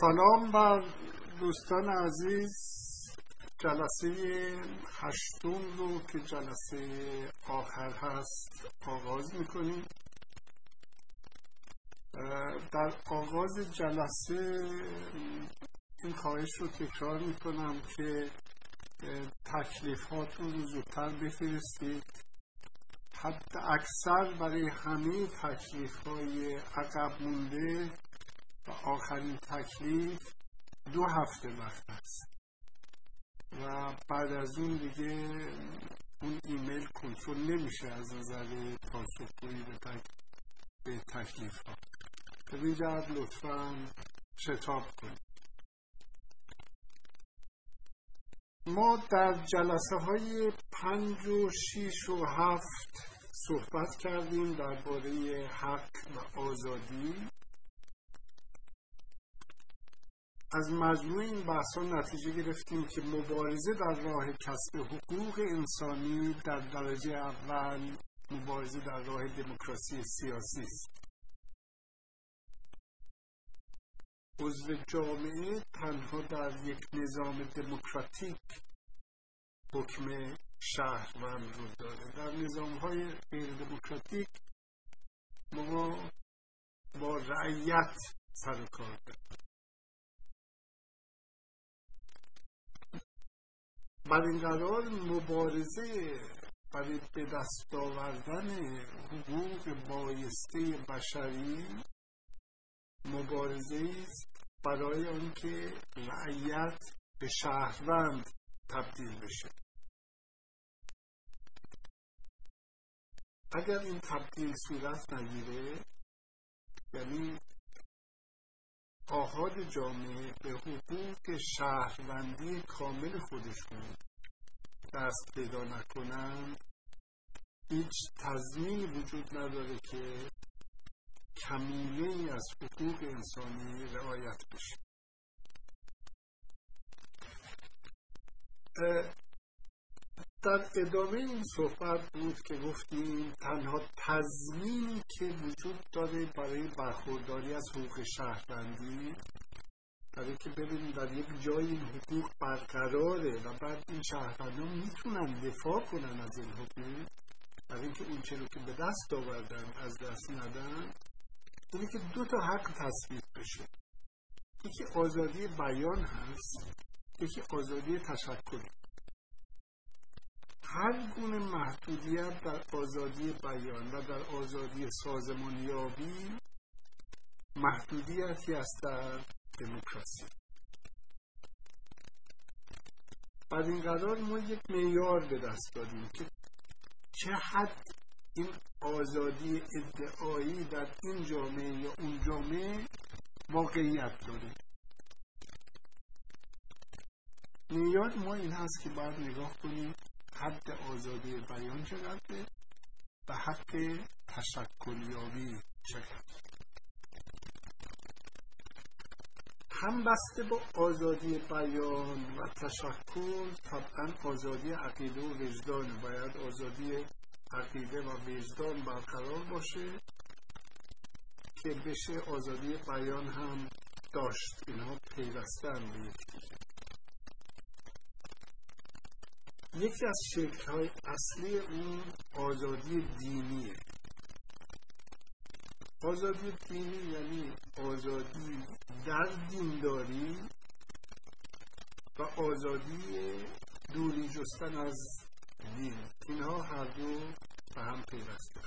سلام بر دوستان عزیز جلسه هشتم رو که جلسه آخر هست آغاز می‌کنیم. در آغاز جلسه این خواهش رو تکرار می‌کنم که تکلیفات رو زودتر بفرستید. حتی اکثر برای همه تکلیف های عقب مونده و آخرین تکلیف دو هفته وقت است. و بعد از اون دیگه اون ایمیل کنترل نمیشه از نظر پاسخگویی به. به تکلیف ها به لطفا شتاب کنید. ما در جلسه های پنج و شیش و هفت صحبت کردیم درباره حق و آزادی. از مجموع این بحث نتیجه گرفتیم که مبارزه در راه کسب حقوق انسانی در درجه اول مبارزه در راه دموکراسی سیاسی است. عضو جامعه تنها در یک نظام دموکراتیک حکم شهروند رو داره. در نظام های غیر دموکراتیک ما با رعیت سر کار داریم. بر این قرار مبارزه برای به دست آوردن حقوق بایسته بشری مبارزه است برای آنکه رعیت به شهروند تبدیل بشه. اگر این تبدیل صورت نگیره یعنی آهاد جامعه به حقوق شهروندی کامل خودشون. دست پیدا نکنند هیچ تضمینی وجود نداره که کمیله از حقوق انسانی رعایت بشه. در ادامه این صحبت بود که گفتیم تنها تضمینی که وجود داره برای برخورداری از حقوق شهروندی برای که ببینیم در یک جای این حقوق برقراره و بعد این شهروندان می‌تونن دفاع کنن از این حقوق برای اینکه اون رو که به دست آوردن از دست ندن اینه که دو تا حق تصویب بشه. یکی آزادی بیان هست یکی آزادی تشکل. هر گونه محدودیت در آزادی بیان و در آزادی سازمانیابی محدودیتی است در دموکراسی. بعد این قرار ما یک معیار به دست دادیم که چه حد این آزادی ادعایی در این جامعه یا اون جامعه واقعیت داره. معیار ما این هست که باید نگاه کنیم حد آزادی بیان چقدره و حق تشکلیابی چقدر هم بسته با آزادی بیان و تشکل طبعا آزادی عقیده و وجدان. باید آزادی عقیده و وجدان برقرار باشه که بشه آزادی بیان هم داشت. اینها پیوستن به یکدیگه یکی از شکل های اصلی اون آزادی دینیه. آزادی دینی یعنی آزادی در دینداری و آزادی دوری جستن از دین. اینها هر دو به هم پیوسته.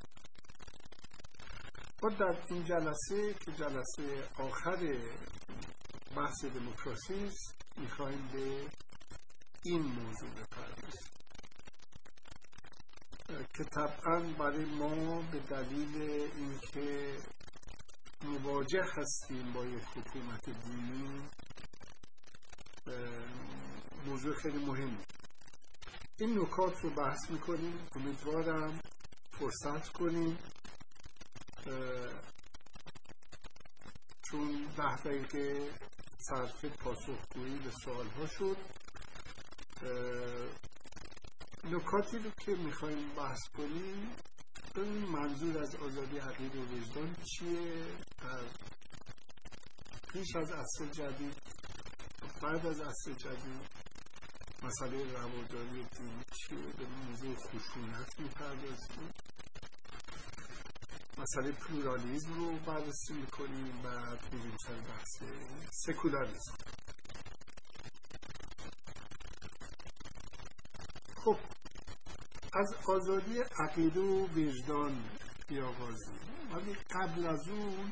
ما در این جلسه که جلسه آخر بحث دموکراسی است می‌خواهیم به این موضوع بپردازیم که طبعا برای ما به دلیل اینکه مواجه هستیم با یک حکومت دینی موضوع خیلی مهمی این نکات رو بحث می‌کنیم. امیدوارم فرصت کنیم. چون ده دقیقه صرف پاسخگویی به سوال ها شد. نکاتی رو که می‌خوایم بحث کنیم منظور از آزادی عقید و وجدان چیه پیش از عصر جدید بعد از عصر جدید مسئله رواداری دینی چیه؟ به موضوع خشونت می‌پردازیم. مسئله پلورالیزم رو بررسی می‌کنیم بعد میریم سر بحث سکولاریزم خب از آزادی عقیده و وجدان بیاغازیم ولی قبل از اون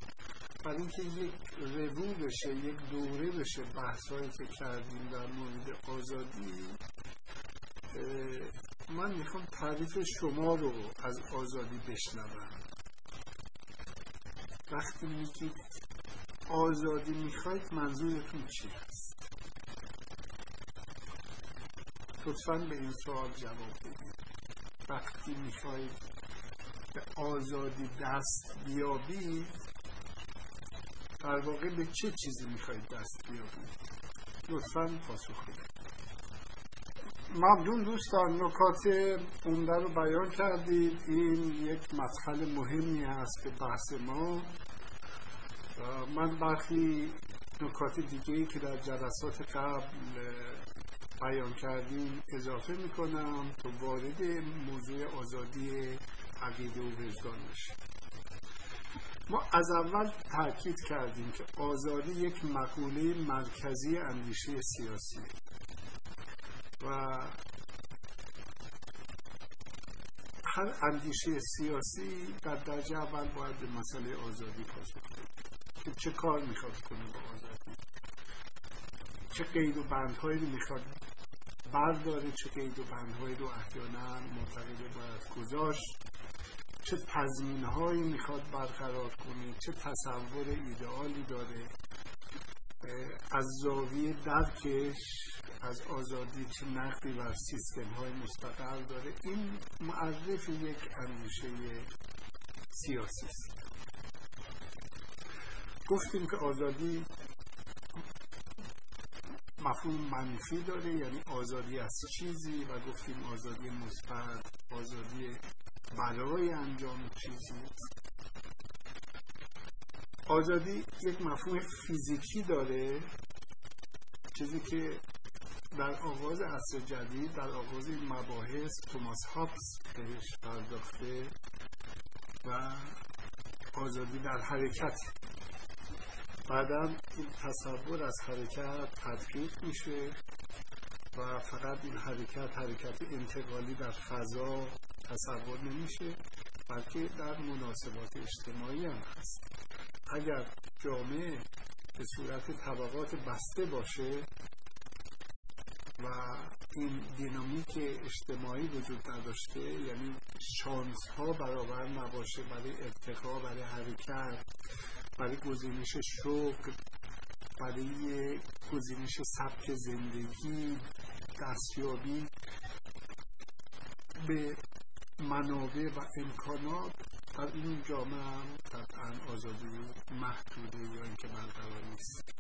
برای اینکه یک رو بشه یک دوره بشه بحثایی که کردیم در مورد آزادی من می‌خوام تعریف شما رو از آزادی بشنوم. وقتی میگید آزادی می‌خواید منظورتون چی هست؟ لطفا به این سوال جواب بدید. وقتی می‌خواید به آزادی دست بیابید در واقع به چه چیزی می‌خواید دست بیابید؟ لطفا پاسخ بدید. ممنون دوستان نکات عمده رو بیان کردید. این یک مدخل مهمی هست به بحث ما. من برخی نکات دیگه ای که در جلسات قبل بیان کردیم اضافه می‌کنم تا وارد موضوع آزادی عقیده و وجدان بشیم. ما از اول تاکید کردیم که آزادی یک مقوله مرکزی اندیشه سیاسی و هر اندیشه سیاسی در درجه اول باید به مسئله آزادی پاسخ که چه کار می‌خواد کنه با آزادی. چه قید و بندهایی رو می‌خواد برداره چه قید و بندهایی رو احیانا معتقده باید گذاشت چه تضمین هایی می‌خواد برقرار کنه چه تصور ایدئالی داره. از زاویه درکش از آزادی چه نقدی بر سیستم های مستقل داره. این معرف یک اندیشه سیاسی است. گفتیم که آزادی مفهوم منفی داره یعنی آزادی از چیزی و گفتیم آزادی مثبت آزادی برای انجام چیزی. آزادی یک مفهوم فیزیکی داره چیزی که در آغاز عصر جدید در آغاز مباحث توماس هابس بهش پرداخته و آزادی در حرکت بعدا این تصور از حرکت تدقیق میشه و فقط این حرکت حرکت انتقالی در فضا تصور نمیشه بلکه در مناسبات اجتماعی هم هست. اگر جامعه به صورت طبقات بسته باشه و این دینامیک اجتماعی وجود نداشته یعنی شانس ها برابر نباشه برای ارتقا برای حرکت برای گزینش شغل برای گزینش سبک زندگی دستیابی به منابع و امکانات در این جامعه هم قطعا آزادی محدوده یا اینکه برقرار نیست.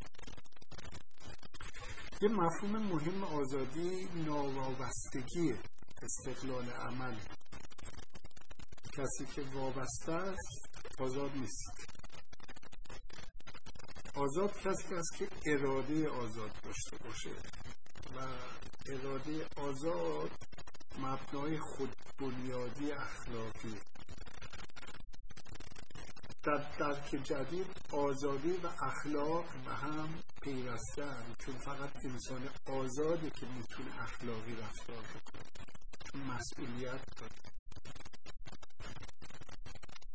یه مفهوم مهم آزادی ناوابستگی استقلال عمل. کسی که وابسته است آزاد نیست. آزاد کسی است که اراده آزاد داشته باشه و اراده آزاد مبنای خود بنیادی اخلاقی. در درک جدید آزادی و اخلاق به هم پیوستن چون فقط انسان آزاده که می‌تونه اخلاقی رفتار بکنه چون مسئولیت داره.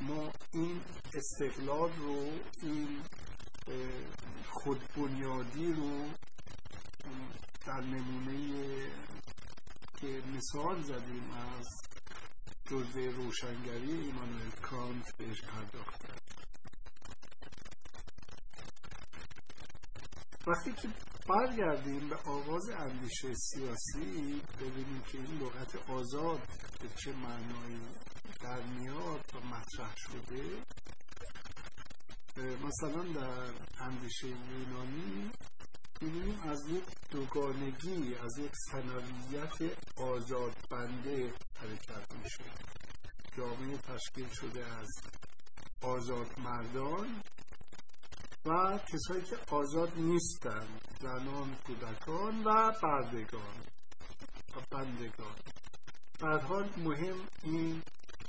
ما این استقلال رو این خودبنیادی رو در نمونه که مثال زدیم از جزء روشنگری ایمانوئل کانت بهش پرداخت. وقتی که برگردیم به آغاز اندیشه سیاسی ببینیم که این لغت آزاد به چه معنایی در میاد و مطرح شده. مثلا در اندیشه یونانی می‌بینیم از یک دوگانگی از یک سنویت آزادبنده حرکت میشه. جامعه تشکیل شده از آزاد مردان و کسایی که آزاد نیستند زنان کودکان و بردگان و بندگان. در حال مهم این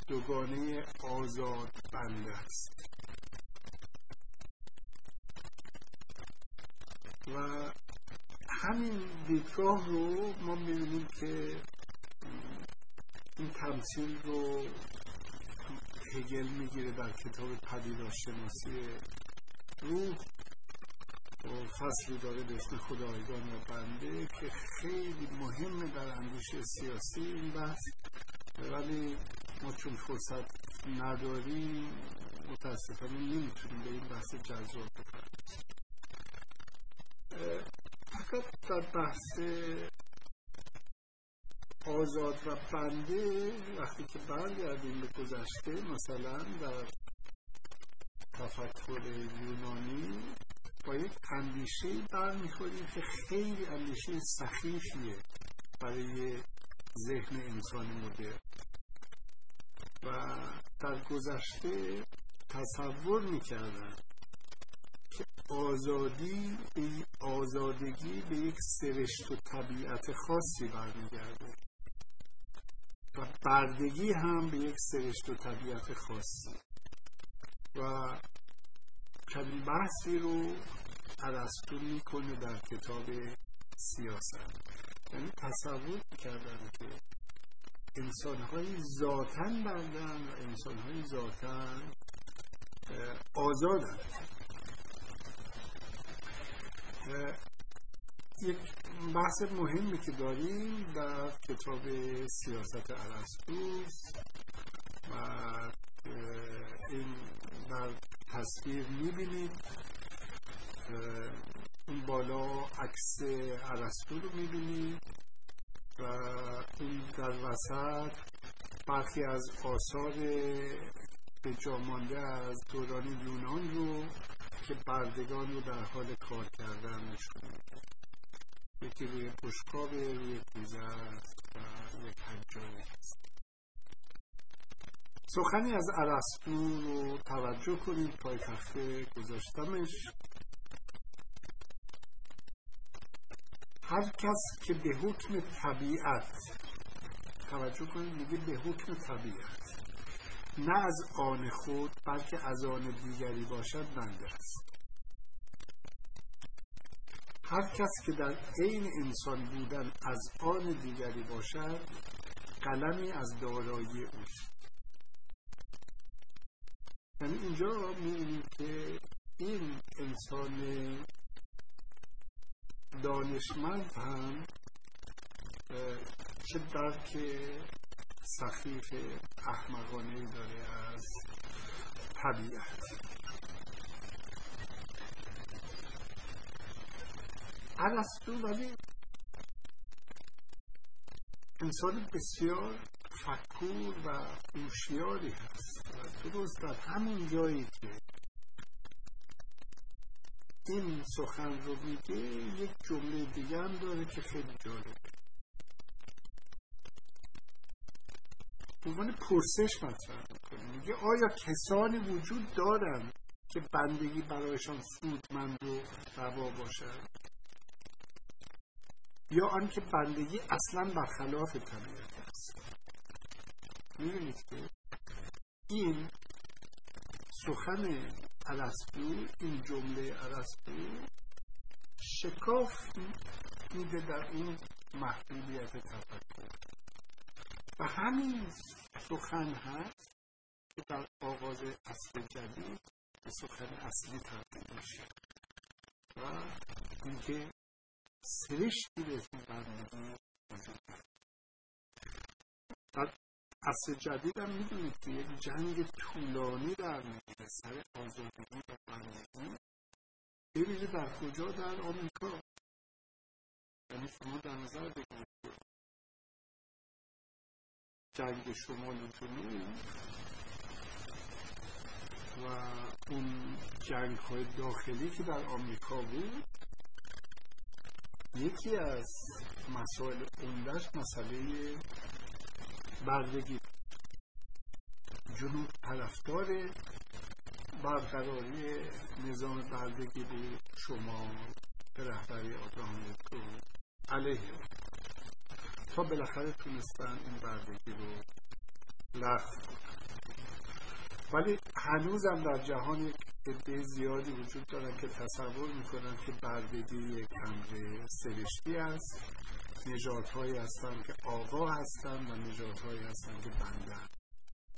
دوگانه آزاد بنده است. و همین دیدگاه رو ما می‌بینیم که این تمثیل رو هگل می‌گیره در کتاب پدیدارشناسی روح و فصلی داره به اسم خدایگان و بنده که خیلی مهمه در اندیشه سیاسی این بحث. ولی ما چون فرصت نداریم متاسفانه نمی‌تونیم به این بحث جذاب بپردازیم. فقط در بحث آزاد و بنده وقتی که برگردیم به گذشته مثلا در تفکر یونانی با یک اندیشه برمیخوریم که خیلی اندیشه سخیفیه برای ذهن انسان مدرن. و در گذشته تصور می‌کردن که آزادی آزادگی به یک سرشت و طبیعت خاصی برمیگرده. و بردگی هم به یک سرشت و طبیعت خاصی. و چنین بحثی رو عرستو می‌کنه در کتاب سیاست. یعنی تصور کردن که انسانهایی ذاتا بردن و انسانهایی ذاتا آزادن. یک بحث مهمی که داریم در کتاب سیاست عرستوس و این در تصویر می‌بینید. اون بالا عکس عرستو رو می‌بینید و اون در وسط برخی از آثار به جامانده از دوران یونان رو که بردگان رو در حال کار کردن نشون میده. یکی روی بشکاب روی کوزه و یک حجاری است سخنی از عرستو رو توجه کنید پای تخته گذاشتمش. هر کس که به حکم طبیعت توجه کنید میگه به حکم طبیعت. نه از آن خود بلکه از آن دیگری باشد بنده است. هر کس که در عین انسان بودن از آن دیگری باشد قلمی از دارایی اوست. یعنی اینجا می‌بینیم که این انسان دانشمند هم چه درک سخیف احمقانه داره از طبیعت. عرستو ولی انسان بسیار فکور و هوشیاری هست. و درست در همون جایی که این سخن رو میگه یک جمله دیگه هم داره که خیلی جالبه. عنوان پرسش مطرح می‌کنه. میگه آیا کسانی وجود دارند که بندگی برایشان سودمند و روا باشد؟ یا آنکه بندگی اصلا برخلاف طبیعت است؟ می‌بینید که این سخن عرستو این جمله عرستو شکاف میده در این محدودیت تفکر. و همین سخن هست که در آغاز اصل جدید به سخن اصلی تبدیل میشه. و اینکه سرشتی به اسم بندگی وجود در اصل جدید هم می‌دونید که یک جنگ طولانی در می‌گیره سر آزادگی و بندگی ببینید در کجا؟ در آمریکا. یعنی شما در نظر بگیرید. جنگ شمال جنوب و اون جنگ های داخلی که در آمریکا بود یکی از مسائل عمدهش مسئله بردگی. جنوب طرفدار برقراری نظام بردگی شما به رهبری آبراهام علیه. تا بالاخره تونستن این بردگی رو لغو ولی هنوزم در جهان یک عده زیادی وجود دارن که تصور می‌کنن که بردگی یک امر سرشتی است. نجاتهایی هستن که آقا هستن و نجاتهایی هستن که بندن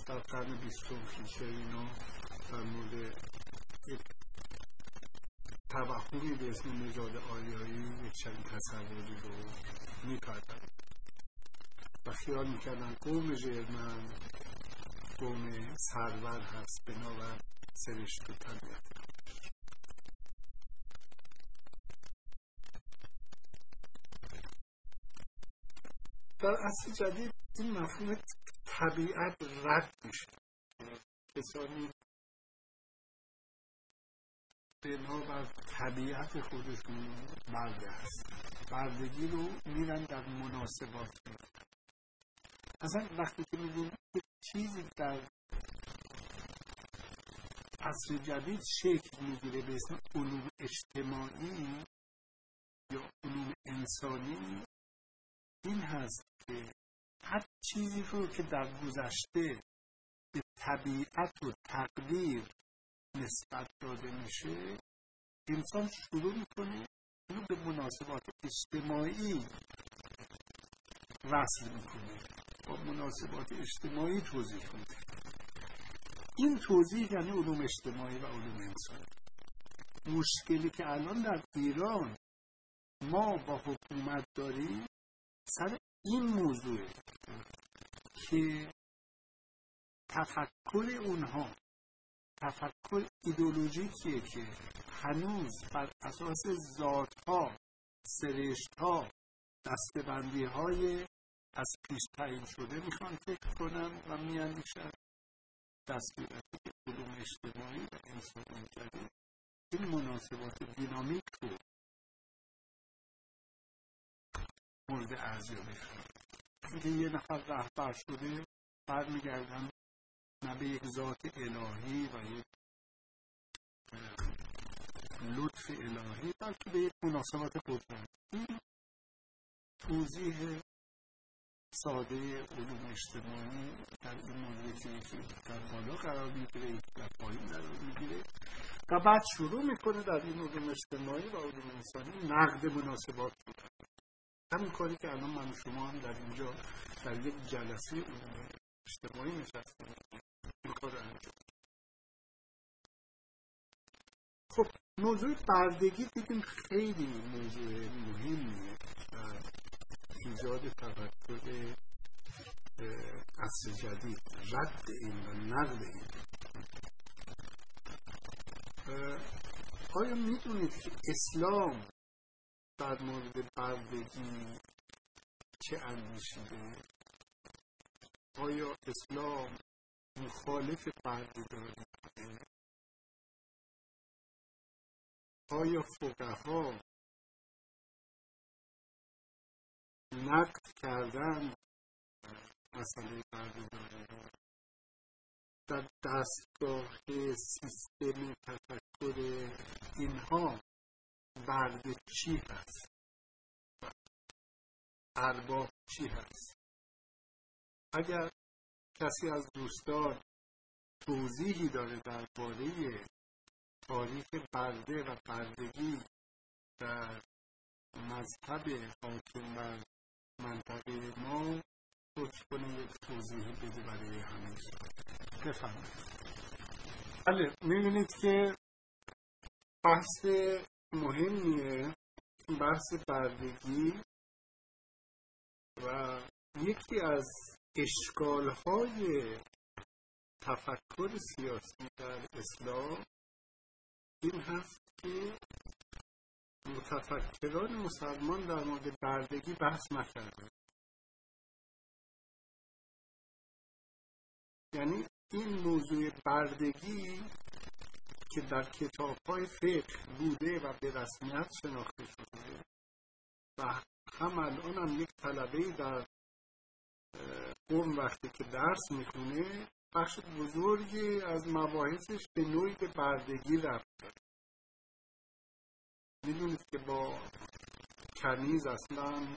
در قرن بیستم کلیشه اینا در مورد یک توهمی به اسم نژاد آریایی یک چنین تصوری رو میپردن و خیال می‌کردن. قوم ژرمن قوم سرور هست بنابر سرشت و طبیعت. در اصل جدید این مفهوم طبیعت رد میشه. کسانی بنابر طبیعت خودشون برده هست. بردگی رو میرن در مناسبات. میرن اصلا وقتی که میگیم چیزی در عصر جدید شکل می‌گیره به اسم علوم اجتماعی یا علوم انسانی این هست که هر چیزی رو که در گذشته به طبیعت و تقدیر نسبت داده میشه انسان شروع می‌کنه اینو به مناسبات اجتماعی وصل می‌کنه. با مناسبات اجتماعی توضیح میده این توضیح یعنی علوم اجتماعی و علوم انسانی مشکلی که الان در ایران ما با حکومت داریم سر این موضوع که تفکر اونها تفکر ایدولوژیکیه که هنوز بر اساس ذاتها سرشتها دستبندی های از پیش تعیین شده می‌خوان فکر کنن و میاندیشن دستوراتی که علوم اجتماعی و انسانی جدید این مناسبات دینامیک رو مورد ارزیابی اینکه یه نفر رهبر شده برمیگردن نه به یک ذات الهی و یک لطف الهی بلکه به یک مناسبات قدرت. این توضیح ساده علوم اجتماعی در این مورد که در بالا قرار می‌گیره در پایین قرار می‌گیره و بعد شروع می‌کنه در این علوم اجتماعی و علوم انسانی نقد مناسبات بودن همین کاری که الان من شما هم در اینجا در یک جلسه علوم اجتماعی نشستیم. کار انجام خب موضوع بردگی دیدیم خیلی موضوع مهمیه. ایجاد تفکر عصر جدید رد این و نقد این. آیا می‌دونید که اسلام در مورد بردگی چه اندیشیده؟ آیا اسلام مخالف بردهداری آیا فقها نقد کردن مسئله بردهداری رو در دستگاه سیستم تفکر اینها برده چی هست؟ ارباب چی هست؟ اگر کسی از دوستان توضیحی داره درباره تاریخ برده و بردگی در مذهب حاکم بر منطقه ما لطف کنه یک توضیح بده برای همه. بفرمایید. بله می‌بینید که بحث مهمیه بحث بردگی و یکی از اشکالهای تفکر سیاسی در اسلام این هست که متفکران مسلمان در مورد بردگی بحث نکرده یعنی این موضوع بردگی که در کتاب های فقه بوده و به رسمیت شناخته شده و هم الان هم یک طلبه در اون وقتی که درس می‌خونه بخش بزرگی از مباحثش به نوعی به بردگی رفت داره. می‌دونید که با کنیز اصلا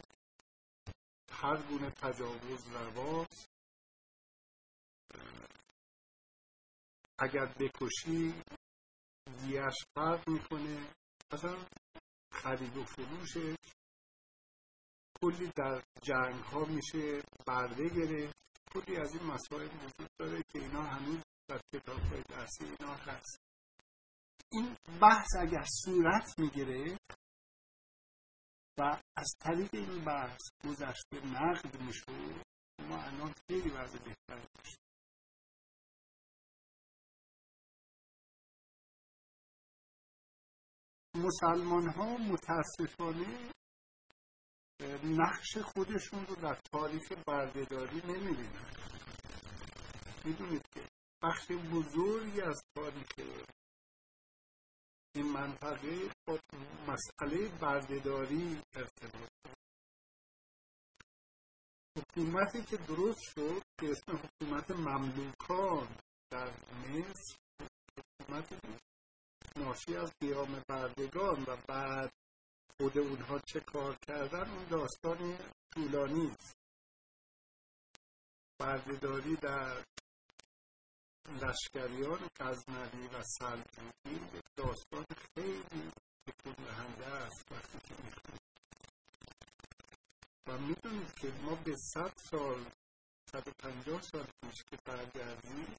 هر گونه تجاوز رواست اگر بکشی دیش فرق می‌کنه اصلا خرید و فروشش کلی در جنگ ها میشه برده گرفت کلی از این مسائل وجود داره که اینا هنوز در کتاب های درسی اینا هست. این بحث اگر صورت می‌گیره و از طریق این بحث گذشته نقد می‌شود ما الان خیلی وضع بهتری داشتیم. مسلمان ها متاسفانه نقش خودشون رو در تاریخ بردهداری نمی‌بینن. می‌دونید که بخش بزرگی از تاریخ این منطقه با مسئله بردهداری ارتباط. حکومتی که درست شد به اسم حکومت مملوکان در مصر حکومت ناشی از قیام بردگان و بعد خود اونها چه کار کردن اون داستان طولانی است. بردهداری در لشکریان غزنوی و سلجوقی داستان خیلی تکون دهنده است. وقتی که می‌خونید و می‌دونید که ما به صد سال صد و پنجاه سال پیش که برگردیم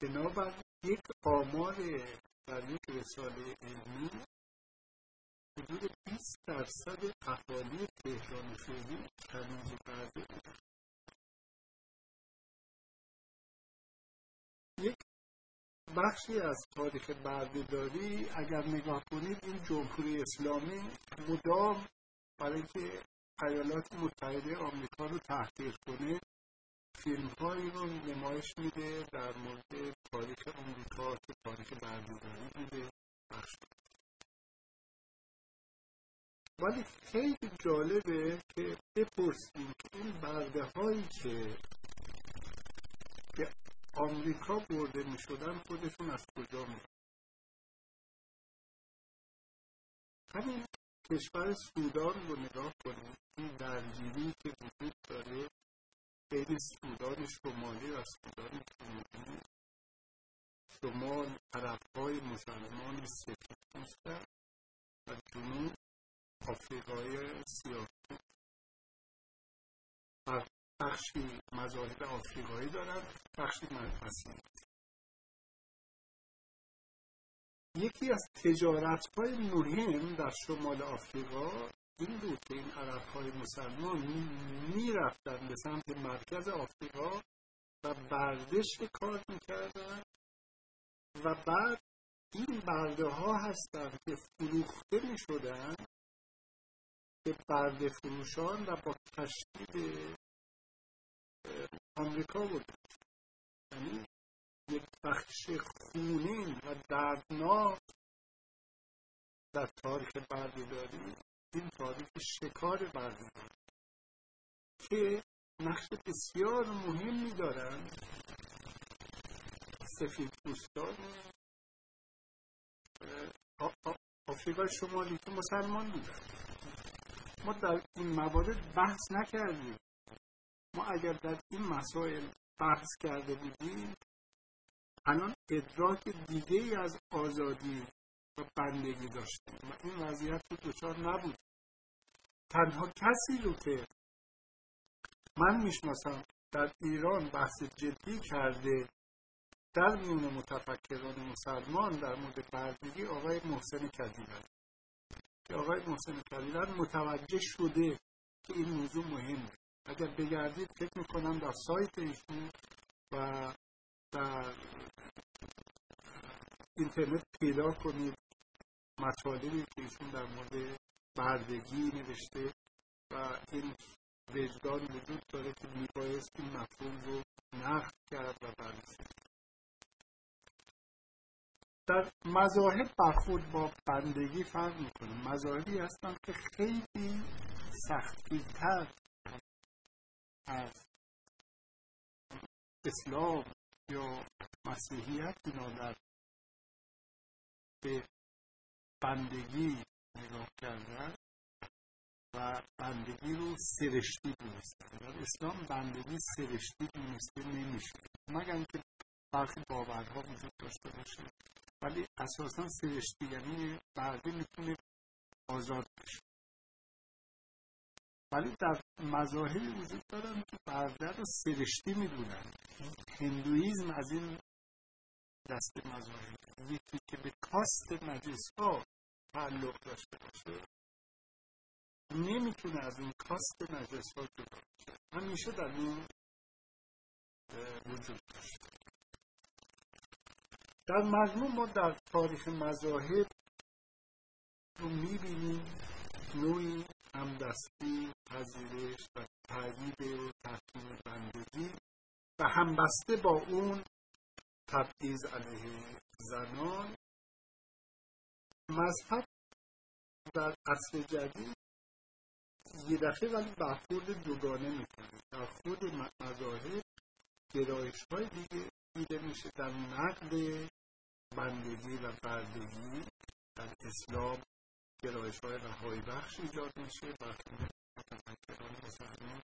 بنابر یک آمار در یک رساله علمی حدود 20 درصد اهالی تهران فعلی کنیز برده بخشی از تاریخ بردهداری اگر نگاه کنید این جمهوری اسلامی مدام برای که ایالات متحده آمریکا رو تحقیر کنه فیلم هایی رو نمایش میده در مورد تاریخ آمریکا که تاریخ بردهداری بوده. ولی خیلی جالبه که بپرسیم که این برده هایی که آمریکا برده می شدن خودشون از کجا می همین کشور سودان رو نگاه کنید این درگیری که وجود داره بین سودان شمالی و سودان جنوبی. شمال عرب های مسلمان سفید پوستن و جنوب آفریقای سیاه بخشی مذاهب آفریقایی دارن بخشی مسیحی یکی از تجارت های مهم در شمال آفریقا این بود که این عرب های مسلمان می رفتن به سمت مرکز آفریقا و بردش کار می‌کردن و بعد این برده ها هستند که فروخته می شدن به برده فروشان و با به آمریکا بود. یعنی یک بخش خونین و دردناک در تاریخ بردهداری این تاریخ شکار بردهداری که نقش بسیار مهمی دارند سفید پوستان آفریقای شمالی که مسلمان بودن. ما در این موارد بحث نکردیم. ما اگر در این مسائل بحث کرده بودیم الان ادراک دیگه ای از آزادی و بندگی داشتیم و این وضعیت رو دچار نبود. تنها کسی رو که من می‌شناسم در ایران بحث جدی کرده در میون متفکران مسلمان در مورد بردگی آقای محسن کدیلن که آقای محسن کدیلن متوجه شده که این موضوع مهمه. اگر بگردید فکر می‌کنم در سایت ایشون و در اینترنت پیدا کنید. مطالبی که ایشون در مورد بردگی نوشته و این وجدان وجود داره که میبایست این مفهوم رو نقد کرد و بررسی در مذاهب برخورد با بندگی فرق می‌کنه. مذاهبی هستن که خیلی سختگیرتر از اسلام یا مسیحیت اینا در به بندگی نگاه کردن و بندگی رو سرشتی دونسته. در اسلام بندگی سرشتی دونسته نمیشه. مگر اینکه برخی باورها وجود داشته باشه. ولی اساسا سرشتی یعنی برده می‌تونه آزاد بشه. ولی در مذاهبی وجود دارن که برده رو سرشتی می‌دونن. هندویزم از این دست مذاهب. یکی که به کاست نجس ها تعلق داشته باشه نمی‌تونه از این کاست نجس ها جدا باشه همیشه در این وجود داشته. در مجموع ما در تاریخ مذاهب رو می‌بینیم نوعی همدستی پذیرش و تایید و تحکیم بندگی و همبسته با اون تبعیض علیه زنان. مذهب در عصر جدید یه دفعه ولی برخورد دوگانه می‌کنه. در خود مذاهب گرایش های دیگه دیده میشه در نقد بندگی و بردگی در اسلام. گرایش های رهایی بخش ایجاد میشه وقتی متفکران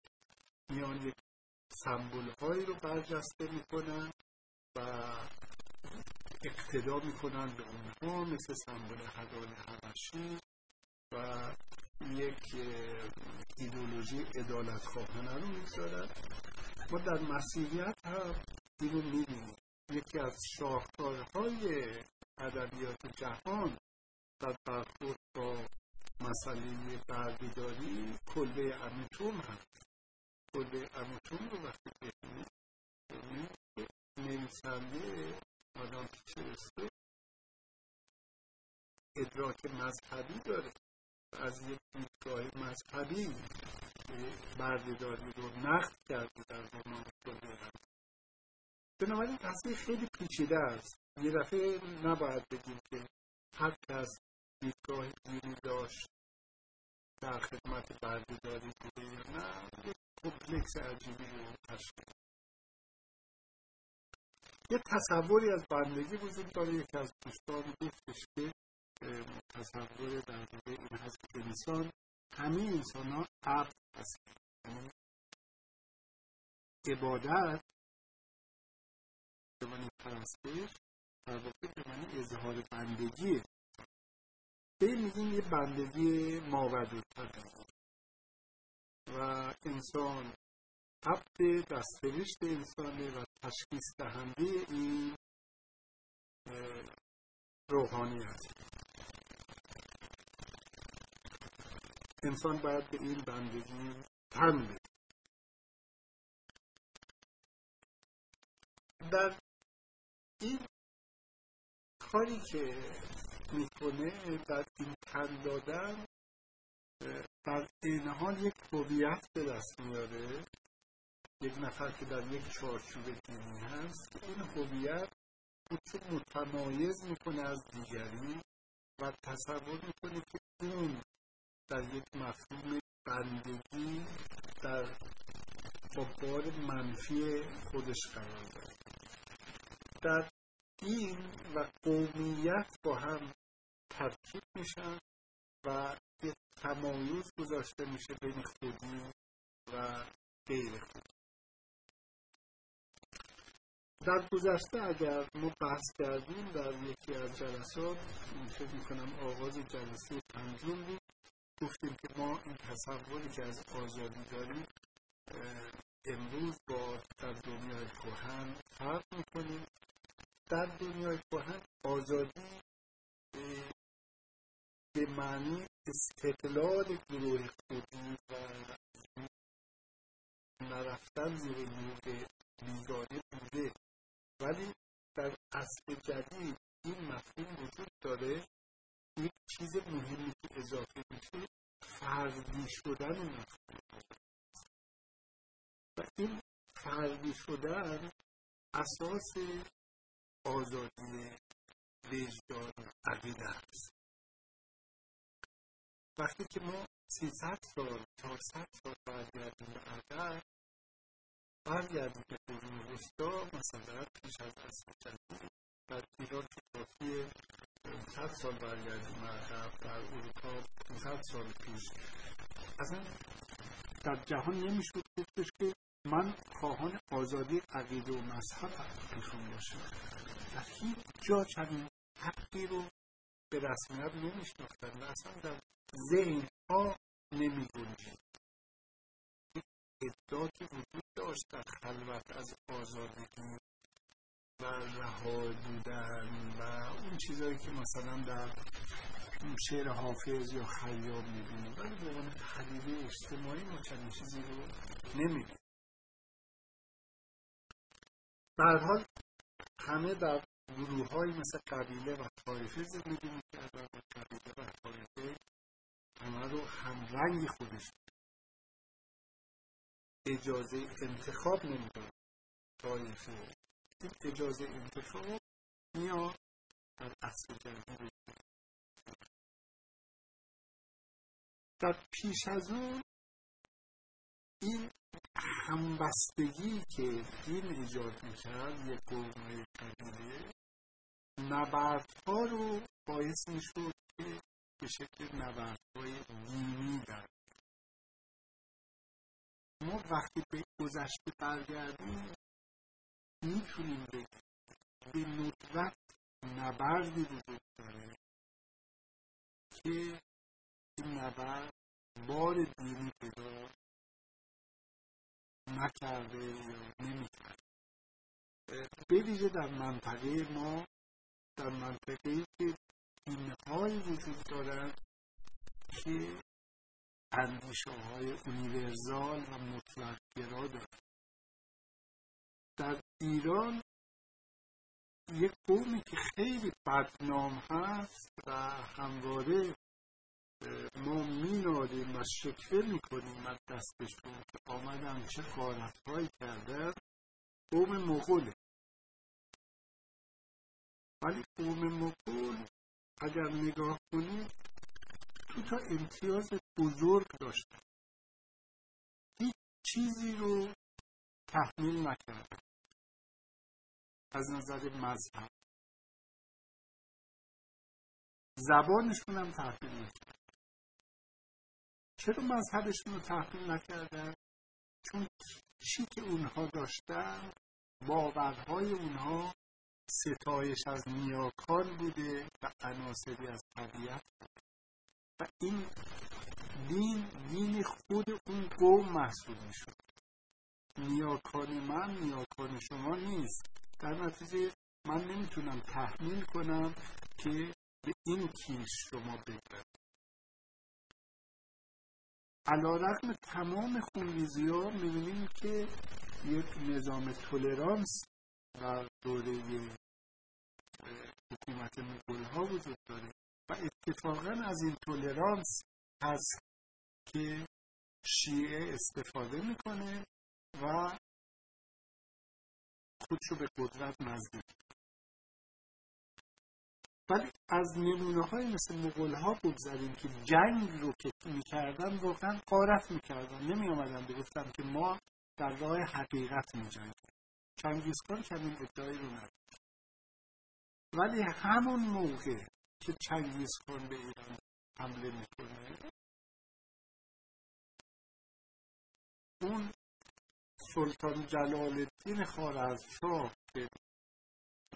میان یک سمبول هایی رو برجسته می‌کنن و اقتدا می‌کنن به اونها مثل سمبل هدال حبشی و یک ایدولوژی ادالت خواهانه رو می‌گذارن ما در مسیحیت هم اینو می‌بینیم. یکی از شاهکارهای ادبیات جهان در برخورد با مسئله بردهداری کلبه امیتوم هست. کلبه امیتوم رو وقتی بخونید نویسنده آدم چرسته ادراک مذهبی داره. از یک دیدگاه مذهبی بردهداری رو نقد کرده در رمان کلبه بنابراین قضیه خیلی پیچیده است. یه دفعه نباید بگیم که هر کس دیدگاه دینی داشت. در خدمت بردهداری بوده یا نه یک کمپلکس عجیبی رو تشکیل. یه تصوری از بندگی وجود داره. یکی از دوستان گفتش که تصور در این هست که انسان همه انسان ها عبد هست یعنی عبادت به معنی پرستش در واقع به معنی اظهار بندگیه. به میگیم یه بندگی ماود و انسان عبد دستفرشت انسانه و تشخیص دهنده این روحانیت انسان باید به این بندگی تن در این کاری که می‌کنه در این تن دادن در این حال یک هویت به دست میاره. یک نفر که در یک چارچوب دینی هست این هویت خودشو متمایز می‌کنه از دیگری و تصور می‌کنه که اون در یک مفهوم بندگی در با بار منفی خودش قرار داره. در دین و قومیت با هم ترکیب میشن و یه تمایز گذاشته میشه بین خودی و غیر خودی در گذشته اگر ما بحث کردیم در یکی از جلسات فکر می‌کنم آغاز جلسه پنجم بود گفتیم که ما این تصوری که از آزادی داریم امروز با در دنیای کهن فرق می‌کنیم. در دنیای کهن آزادی به معنی استقلال گروه خودی و نرفتن زیر نور بیگانه بوده. ولی در عصر جدید این مفهوم وجود داره. یک چیز مهمی که اضافه میشه فردی شدن مفهوم. و این فردی شدن اساس آزادی وجدان عقیده است. وقتی که ما 300 سال 400 سال برگردیم به عقب برگردیم به قرون وسطا مثلا پیش از اصل جدید در ایران که کافی صد سال برگردیم عقب در اروپا 500 سال پیش. اصلا در جهان نمی‌شد گفتش که من خواهان آزادی عقیده و مذهب می‌خوام باشم. در هیچ جا چنین حقی رو به رسمیت نمیشناختن و اصلا در ذهن ها نمی ادعا که وجود داشت در خلوت از آزادگی و رها بودن و اون چیزهایی که مثلا در شعر حافظ یا خیام می‌بینیم. ولی به عنوان پدیده اجتماعی ما چنین چیزی رو نمی‌بینیم در حال همه در گروه های مثل قبیله و طایفه زندگی می‌کردن و قبیله و طایفه همه رو همرنگ خودش اجازه انتخاب نمی‌داد. طایفه این اجازه انتخاب میاد در اصل جدید در پیش از اون این همبستگی که دین ایجاد می‌کرد یک قوم قبیله نبردها رو باعث می‌شد که به شکل نبردهای دینی در ما وقتی به گذشته برگردیم می‌تونیم بگیم به ندرت نبردی وجود داره که این نبرد بار دینی پیدا نکرده یا نمی‌کرده. به ویژه در منطقه ما در منطقه که دینهایی وجود دارند که اندیشه های اونیورزال و مطلق گرا دارند. در ایران یک قومی که خیلی بدنام هست و همواره ما مینالیم و شکوه می‌کنیم از دستشون که آمدن چه هایی کردن قوم مغوله. ولی قوم مغول اگر نگاه کنید تو تا امتیاز بزرگ داشتن. هیچ چیزی رو تحمیل نکردن. از نظر مذهب. زبانشون هم تحمیل نکرد چرا مذهبشون رو تحمیل نکردن؟ چون چی که اونها داشتن باورهای اونها ستایش از نیاکان بوده و عناصری از طبیعت. و این دین دین خود اون قوم محسوب می‌شد. نیاکان من نیاکان شما نیست. در نتیجه من نمی‌تونم تحمیل کنم که به این کیش شما بگذارید علا رقم تمام خونریزی ها می‌بینیم که یک نظام تولرانس در دوره حکومت مغول ها وجود داره و اتفاقا از این تولرانس هست که شیعه استفاده می‌کنه و خودشو به قدرت نزدیک ولی از نمونه های مثل مغول ها بگذاریم که جنگ رو که می‌کردن واقعا قارت می‌کردن. نمی آمدن بگفتن که ما در راه حقیقت می جنگیم چنگیزخان چنین ادعایی رو نداشت ولی همون موقع که چنگیزخان به ایران حمله می‌کنه اون سلطان جلال الدین خوارزمشاه که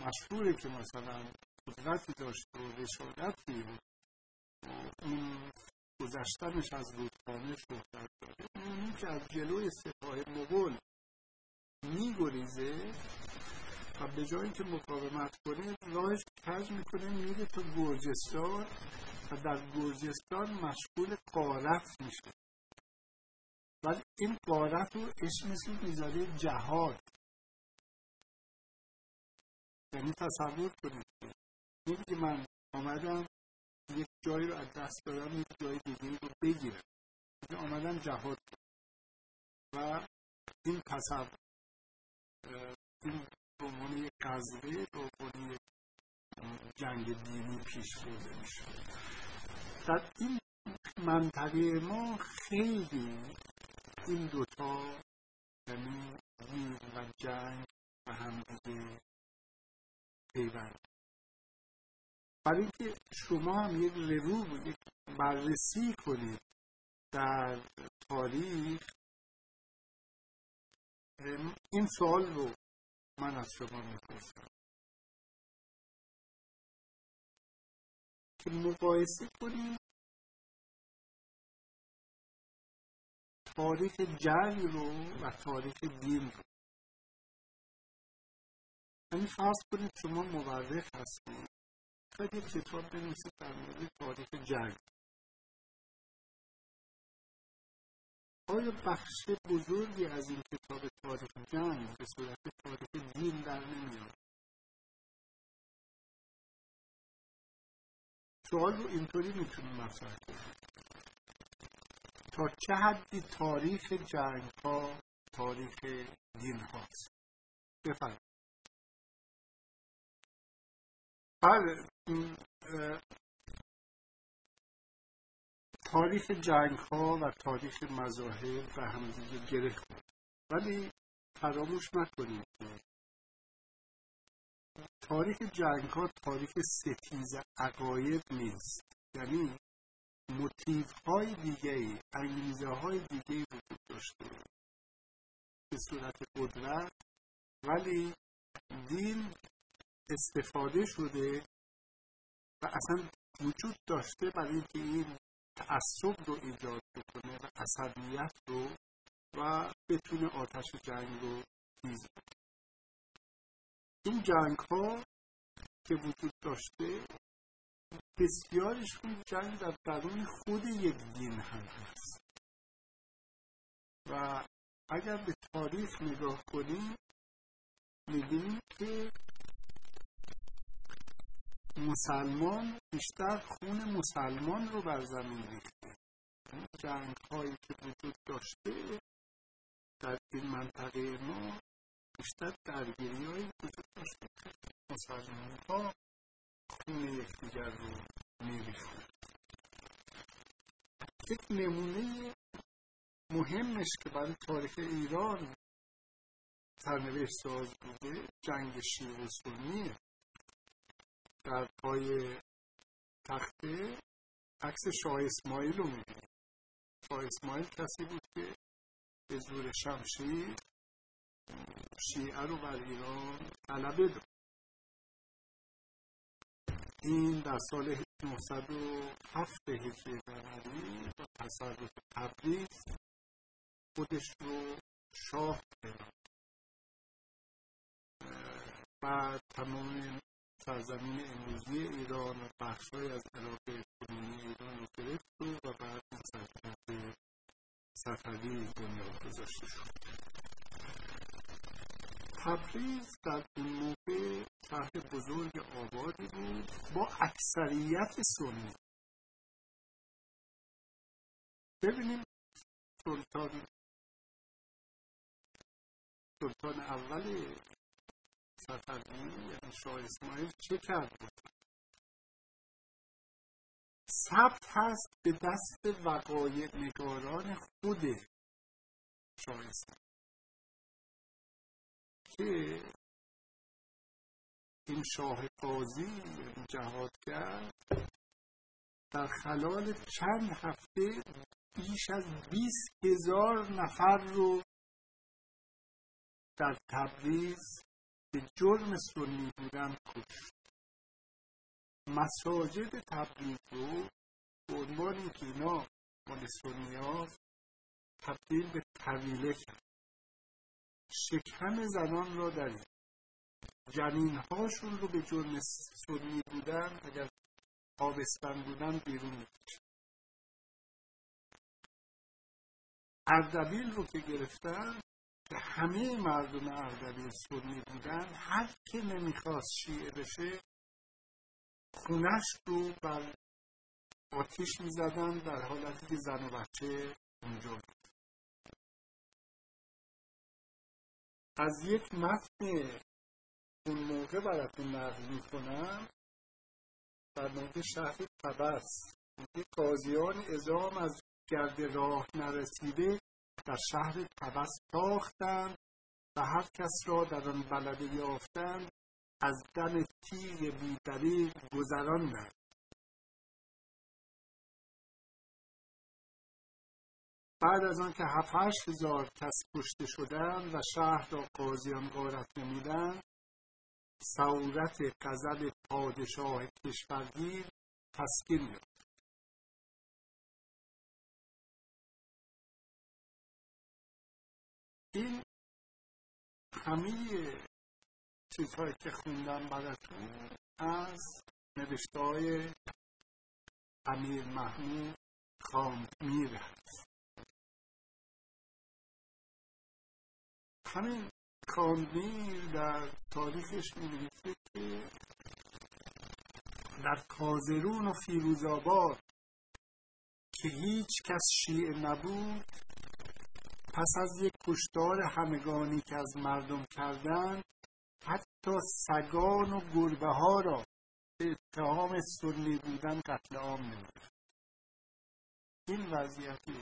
مشهوره که مثلا قدرتی داشت و رشادتی و اون گذشتنش از رودخانه شهرت داره. اونی که از جلوی سپاه مغول میگریزه. و به جایی که مقاومت کنه راهش کج می‌کنه میره تو گرجستان و در گرجستان مشغول قارت میشه. ولی این قارت رو اسمش می‌ذاره جهاد. یعنی تصور کنید. که من آمدم یک جایی رو از دست دادم یک جای دیگه رو بگیرم. آمدم جهاد. و این تصور این به عنوان یک به عنوان جنگ دینی پیش برده میشه. در این منطقه ما خیلی این دوتا یعنی دین و جنگ و هم دیگه پیوند. برای اینکه شما هم یک رو بررسی کنید در تاریخ این سوال رو من از شما می‌پرسم. که مقایسه کنید تاریخ جنگ رو و تاریخ دین رو. یعنی فرض کنید شما مورخ هستید. شاید یک کتاب بنویسید در مورد تاریخ جنگ. آیا بخش بزرگی از این کتاب تاریخ جنگ به صورت تاریخ دین در نمیاد؟ سوال رو اینطوری می‌تونیم مطرح کنیم. تا چه حدی تاریخ جنگ ها تاریخ دین هاست بفرمایید. بله تاریخ جنگ ها و تاریخ مذاهب و همدیگه گره خورد ولی فراموش نکنید تاریخ جنگ ها تاریخ ستیز عقاید نیست. یعنی موتیف های دیگه ای انگیزه های دیگه ای وجود داشته به صورت قدرت ولی دین استفاده شده و اصلا وجود داشته برای اینکه این تعصب رو ایجاد بکنه و عصبیت رو و بتونه آتش جنگ رو تیز این جنگ ها که وجود داشته بسیارشون جنگ در درون خود یک دین هم هست. و اگر به تاریخ نگاه کنیم می‌بینیم که مسلمان بیشتر خون مسلمان رو بر زمین ریخته جنگ هایی که وجود داشته در این منطقه ما بیشتر درگیری هایی وجود داشته مسلمان ها خون یکدیگر رو میریختن یک نمونه مهمش که برای تاریخ ایران سرنوشت ساز بوده جنگ سنیه. در پای تخته عکس شاه اسماعیل رو می‌بینید شاه اسماعیل کسی بود که به زور شمشیر شیعه رو بر ایران غلبه داد. این در سال 1907 هجری قمری با تصرف تبریز خودش رو شاه اعلام بعد تمام سرزمین امروزی ایران و بخشهایی از علاقه کنونی ایران رو گرفت و بعد این سلطنت صفوی بنیاد گذاشته شد تبریز در اون موقع شهر بزرگ آبادی بود با اکثریت سنی. ببینیم سلطان سلطان اول صفوی یعنی شاه اسماعیل چه کرد ثبت هست به دست وقایع نگاران خود شاه اسماعیل که این شاه قاضی جهاد کرد در خلال چند هفته بیش از 20 هزار نفر رو در تبریز به جرم سنی بودن کشت مساجد تبریز رو به عنوان که اینا مال سنی تبدیل به طویله کرد. شکم زنان را در جنین هاشون رو به جرم سنی بودن اگر آبستن بودن بیرون می‌کشن اردبیل رو که گرفتن که همه مردم اردبیل سنی بودن هر که نمی‌خواست شیعه بشه خونش رو بر آتیش می‌زدن در حالتی که زن و بچه اونجا از یک متن اون موقع براتون نقل می‌کنم در مورد شهر تبس قاضیان ازام از گرد راه نرسیده در شهر تبس تاختند و هر کس را در آن بلده یافتند از دم تیغ بیدریق گذراندند بعد از آنکه هفت هزار کس کشته شدند و شهر را قاضیان غارت نمودند سعورت غضب پادشاه کشورگیر تسکین یافت. این همه چیزهایی که خوندم براتون از نوشته های امیر محمود خان میر هست همین خانمیر در تاریخش می که در کازرون و فیروزآباد که هیچ کس شیعه نبود پس از یک کشتار همگانی که از مردم کردند حتی سگان و گربه ها را به اتهام سنی بودن قتل عام نمود این وضعیتی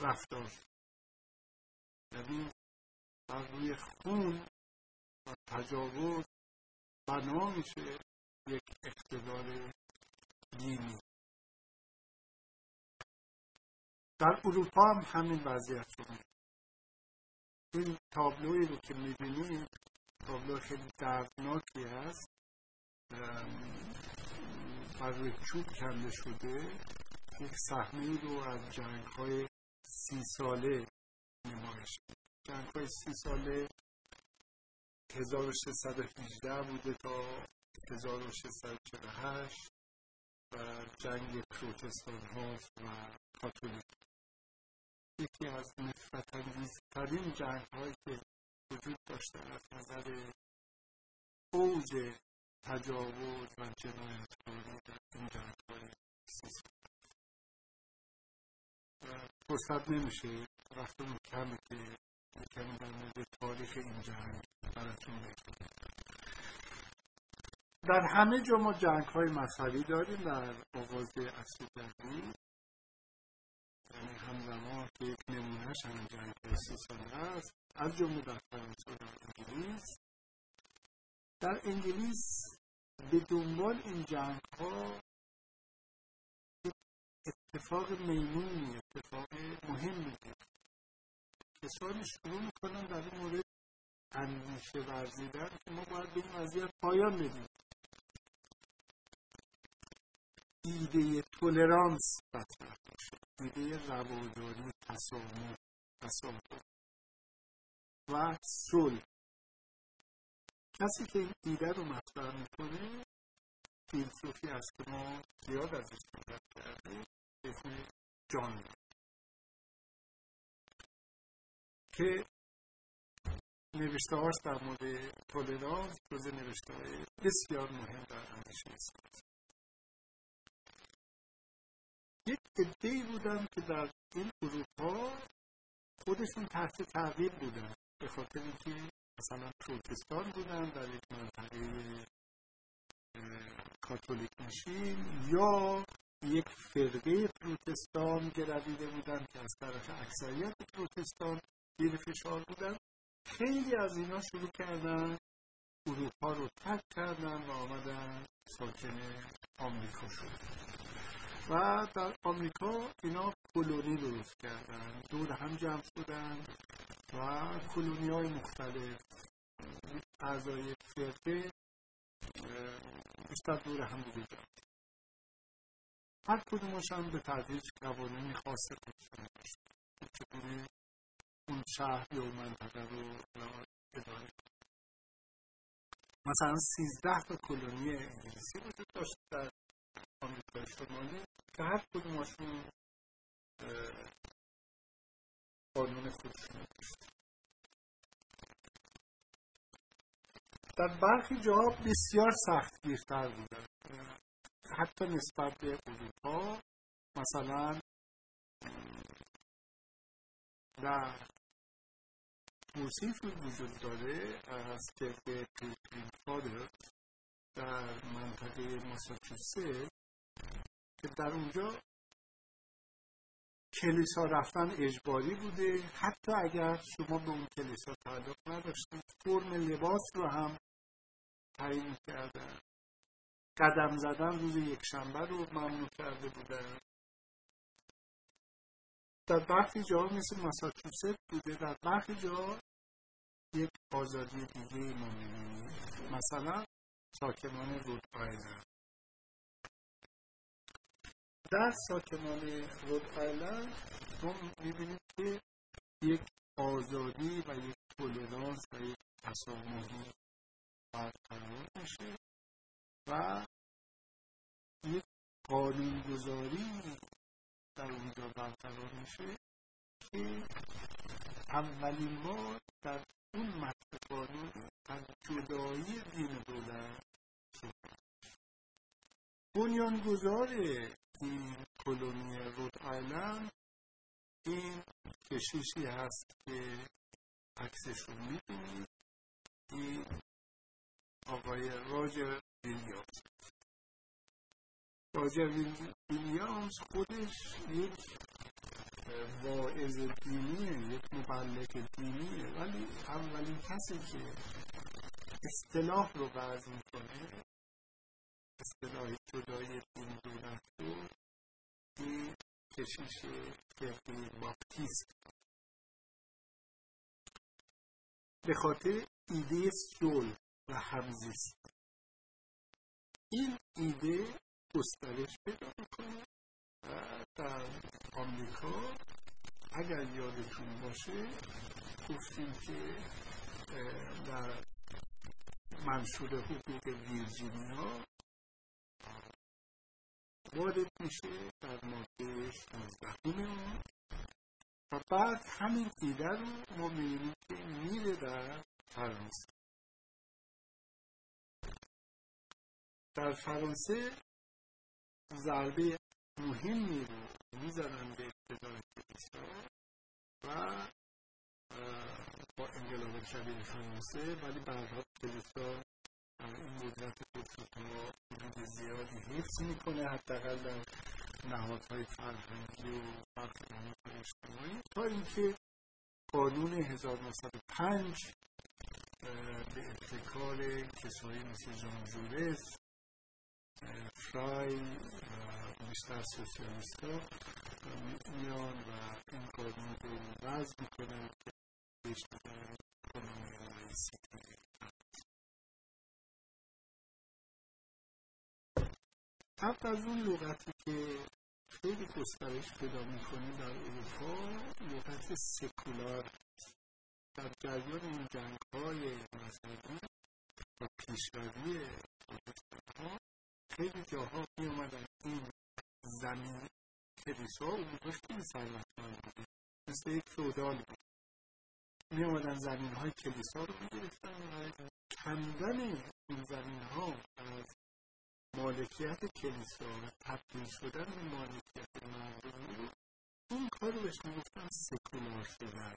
رفتار یعنی بر روی خون و تجاوز بنا میشه یک اقتدار دینی. در اروپا هم همین وضعیت شده این تابلوی رو که می‌بینید تابلو خیلی دردناکی هست. بر روی چوب کنده شده. یک صحنه رو از جنگ های سی ساله نمایش جنگ های سی ساله 1618 بوده تا 1648 و جنگ پروتستان هاست و کاتولیک یکی از نفرت انگیزترین جنگ هایی که وجود داشته از نظر اوج تجاوز و جنایتکاری در این جنگ های فرصت نمیشه وقتمون کمه که کمی در مورد تاریخ این جنگ براتون بگم. در همه جا ما جنگ های مذهبی داریم در آغاز اصل یعنی همزمان که یک نمونهش هم جنگ سی ساله است. از جمله در فرانسه و در انگلیس. در انگلیس به دنبال این جنگ ها اتفاق میمونی اتفاق مهمی کسانی شروع می‌کنن در این مورد اندیشه ورزیدن که ما باید به این وضعیت پایان بدیم. ایده تولرانس مطرح باشه ایده رواداری تسامح تسامح و صلح. کسی که این ایده رو مطرح می‌کنه فیلسوفی است که ما زیاد ازش صحبت کردیم اسم جان. که نوشته هاش در مورد تولرانس جز نوشته های بسیار مهم در اندیشه اسلامی یک عدهای بودن که در این اروپا خودشون تحت تعقیب بودن. به خاطر اینکه مثلا پروتستان بودن در یک منطقه کاتولیک نشین یا یک فرقه پروتستان گرویده بودن که از طرف اکثریت پروتستان زیر فشار بودن. خیلی از اینا شروع کردن اروپا رو ترک کردن و آمدن ساکن آمریکا شد. و در آمریکا اینا کلونی درست کردن. دور هم جمع شدن و کلونی های مختلف اعضای فرقه بیشتر دور هم دیگه جمع هر کدومش هم به تدریج قوانینی خاص خودشون داشت. چطوری اون شهر یا منطقه رو اداره مثلا سیزده تا کلونی انگلیسی وجود داشت در آمریکای شمالی که هر کدومشون قانون خودشون داشت در برخی جاها بسیار سخت گیرتر بودن حتی نسبت به اروپا مثلا در توصیف وجود داره از که پیلگریم فادر. در منطقه ماساچوست که در اونجا کلیسا رفتن اجباری بوده. حتی اگر شما به اون کلیسا تعلق نداشتید فرم لباس رو هم تعیین کردن. قدم زدن روز یک شنبه رو ممنوع کرده بودن. در برخی جا مثل ماساچوست بوده در برخی جا یک آزادی دیگه ما مثلا ساکنان رود آیلند در ساکنان رود آیلند ما می‌بینیم که یک آزادی و یک تولرانس و یک تسامحی برقرار میشه و یک قانونگذاری در اونجا برقرار میشه که اولین بار در اون متن قانون از جدایی دین دولت بنیانگذار این کلونی رود آیلند این کشیشی هست که عکسش رو می‌بینید این آقای راجر ویلیامز. راجر ویلیامز خودش یک واعظ دینیه یک مبلغ دینیه ولی اولین کسی که اصطلاح رو وضع می‌کنه. اصطلاح جدای دین دولت رو این کشیش فرقی باپتیست به خاطر ایده صلح و همزیست. این ایده گسترش پیدا می‌کنه و در آمریکا اگر یادتون باشه گفتیم که در منشور حقوق ویرجینیا. وارد میشه در ماده 16 اون و بعد همین ایده رو ما می‌بینیم که میره در فرانسه. در فرانسه ضربه مهمی رو می‌زنن به ابتدای کلیسا و با انقلاب کبیر فرانسه ولی برها کلیسا این قدرت خودش رو حدود زیادی حفظ می‌کنه حداقل در نهادهای فرهنگی و برخی اجتماعی. تا اینکه قانون 1905 به ابتکار کسایی مثل جان جورس فرای و بیشتر سوسیالیست ها میان و این قانون رو وضع می‌کنن. که حتی از اون لغتی که خیلی گسترش پیدا می‌کنه در اروپا لغت سکولار. در جریان این جنگ های مذهبی و پیشروی ها خیلی جاها می اومدن این زمین کلیسا اون موقع خیلی ثروتمند بوده مثل یک فودال بود. می اومدن زمین های کلیسا رو می گرفتن و کندن این زمین ها از مالکیت کلیسا و تبدیل شدن به مالکیت مردمی این کار رو بهش می‌گفتن سکولار شدن.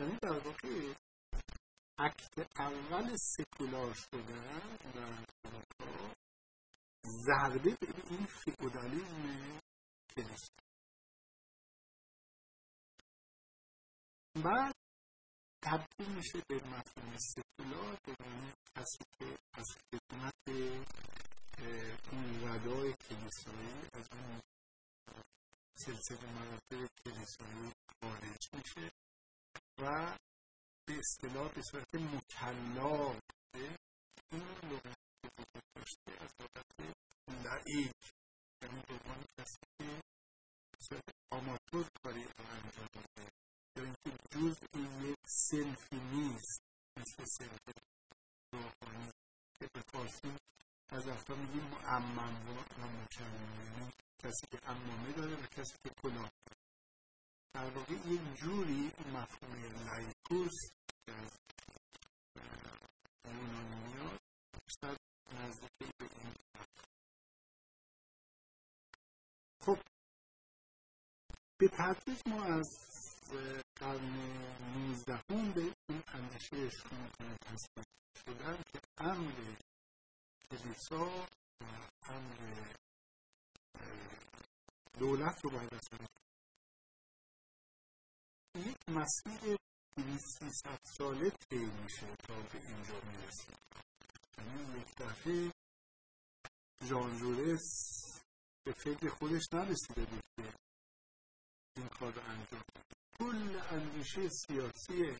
یعنی در واقع اکت اول سکولار شدن در ضربه به این فئودالیسم کلیسا. بعد تبدیل میشه به مفهوم سکولار به معنی کسی که از خدمت اون ردای کلیسایی از اون سلسله مراتب کلیسایی خارج میشه و به اصطلاح به صورت مکلا این لغت وجود داشته از لغت لعیک یعنی به عنوان کسی که به صورت آماتور کاری انجام اینکه جز این یک سلفی نیست مثل سلف روحانی که به فارسی از وقتا میگیم معمم و مکمم یعنی کسی که امامه داره و کسی که کلاه در واقع یک جوری مفهوم لایکوس که از یونانی میاد بیشتر نزدیکی به این خب به تدریج ما از قرن نوزدهم به این اندیشه شروع تصمیم شدن که امر کلیسا و امر دولت رو باید اصلا یک مسیر 300 ساله طی میشه تا به اینجا می‌رسیم یعنی یک دفعه ژان به فکر خودش نرسیده بود که این کار رو انجام کل اندیشه سیاسی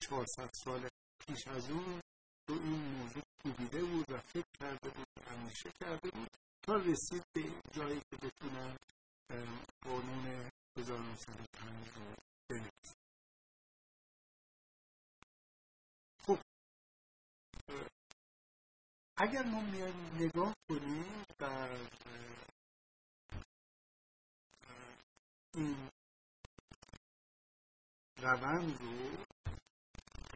400 سال پیش از اون رو این موضوع کوبیده بود و فکر کرده بود اندیشه کرده بود تا رسید به جایی که بتونن قانون 1905 رو بنویسن. خب اگر ما نگاه کنیم در این روند رو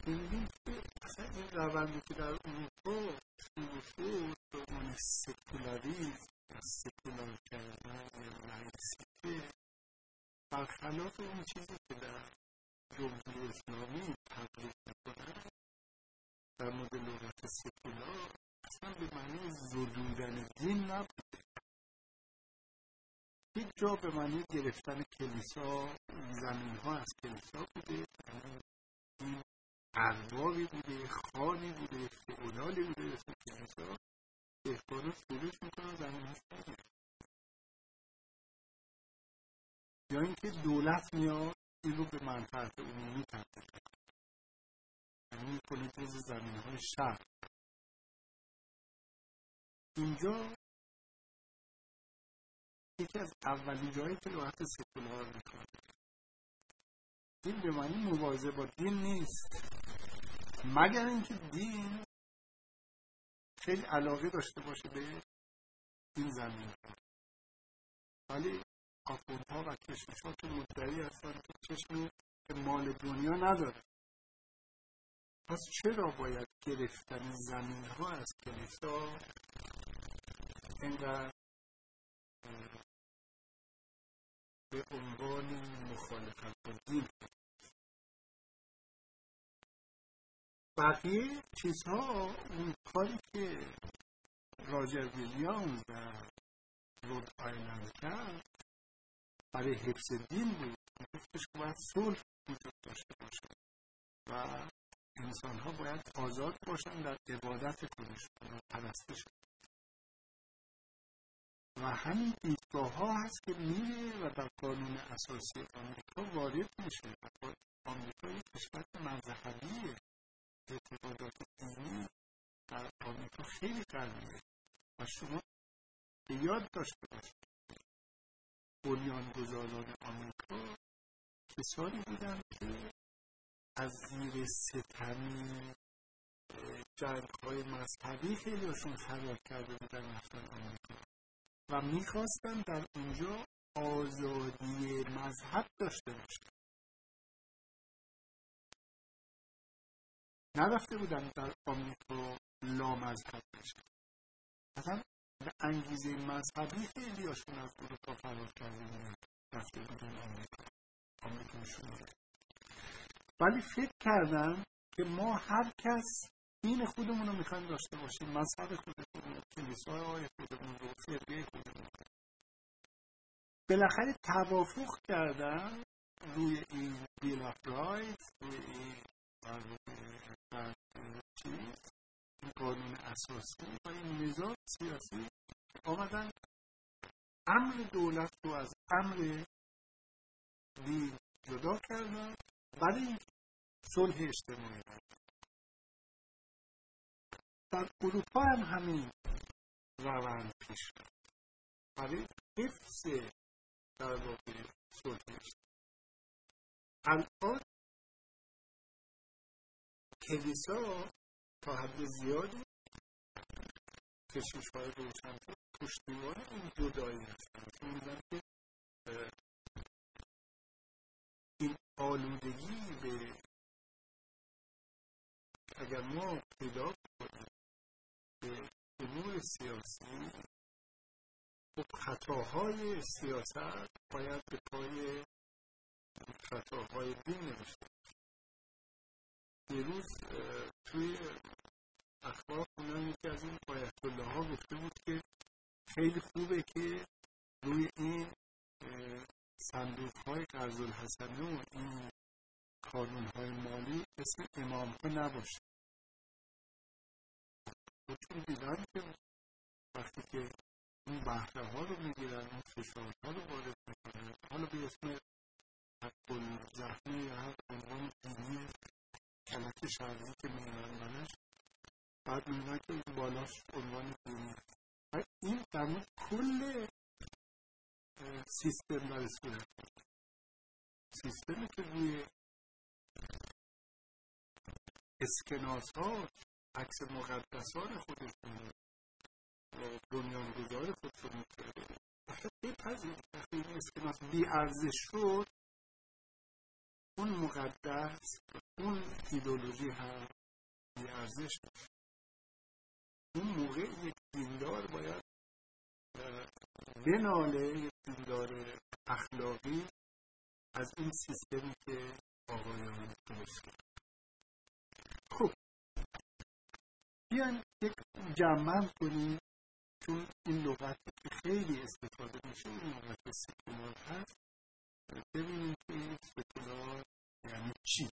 ببینیم که اصلا این روندی که در اروپا شروع شد به عنوان سکولاریزم یا سکولار کردن یا لایسیته برخلاف اون چیزی که در جمهوری اسلامی تبلیغ می‌کنن در مورد لغت سکولار اصلا به معنی زدودن دین نبوده هیچ جا به معنی گرفتن کلیسا زمین ها از کلیسا بوده این اربابی بوده خانی بوده فعودالی بوده اسم کلیسا. دهقانا فروش می‌کنن زمین ها یا اینکه دولت میاد این رو به منفعت عمومی تبدیل یعنی می‌کنه. جز زمین های شهر اینجا یکی از اولین جایی که لغت سکولار می‌کنه این به معنی مبارزه با دین نیست. مگر اینکه دین خیلی علاقه داشته باشه به این زمین. ولی ها و کشمشات مدعی هستن که چشم مال دنیا نداره. پس چرا باید گرفتن زمین ها از کلیسا اینقدر به عنوان مخالفت دین بقیه چیزها اون کاری که راجر ویلیامز در رود آیلند کرد برای حفظ دین بود. گفتش که باید صلح وجود داشته باشه و انسان ها باید آزاد باشن در عبادت خودشون و پرستش و همین دیدگاه ها هست که میره و در قانون اساسی آمریکا وارد میشه. آمریکا یک کشور مذهبیه اعتقادات دینی در آمریکا خیلی قویه و شما به یاد داشته باشید بنیانگذاران آمریکا کسانی بودن که از زیر ستمی جنگ های مذهبی خیلیشون فرار کرده بودن رفتن آمریکا. و می‌خواستن در اونجا آزادی مذهب داشته باشن نرفته بودن در آمریکا لامذهب بشن اصلا به انگیزه مذهبی خیلی هاشون از اروپا فرار کرده بودن رفته بودن آمریکا. آمریکا شروع ولی فکر کردن که ما هر کس دین خودمون رو می‌خوایم داشته باشیم مذهب خودمون رو کلیسای خودمون رو فرقه خودمون بالاخره توافق کردن روی این بیل آف رایت روی این این قانون اساسی و این نظام سیاسی آمدن. امر دولت رو از امر دین جدا کردن. برای صلح اجتماعی در اروپا هم همین روند پیش برای حفظ در واقع صلح الان کلیسا تا حد زیادی کشیش های روشن پشتیبان این جدایی هستن. میدن که این آلودگی به اگر ما پیدا امور سیاسی خطاهای سیاست باید به پای خطاهای دین نوشته دیروز توی اخبار خوندم یکی از این آیت ها گفته بود که خیلی خوبه که روی این صندوق های قرض الحسنه و این کانون های مالی اسم امام ها چون دیدن که وقتی که اون بهره ها رو می‌گیرن اون فشار ها رو وارد می‌کنن حالا به اسم حق زخمه یا هر عنوان دینی کلک شرعی که میگن منش بعد میگن که این بالاش عنوان دینی این در کل سیستم داره صورت سیستمی که روی اسکناس ها عکس مقدسان خودشون بنیانگذار خودشون می‌کرده. بپذیرید وقتی این اسکناس بی ارزش شد اون مقدس اون ایدولوژی هم بی ارزش اون موقع یک دیندار باید بناله یک دیندار اخلاقی از این سیستمی که آقایان درست خب بیاین یک جمع کنیم چون این لغت خیلی استفاده میشه این لغت سکولار هست. ببینیم که سکولار یعنی چی؟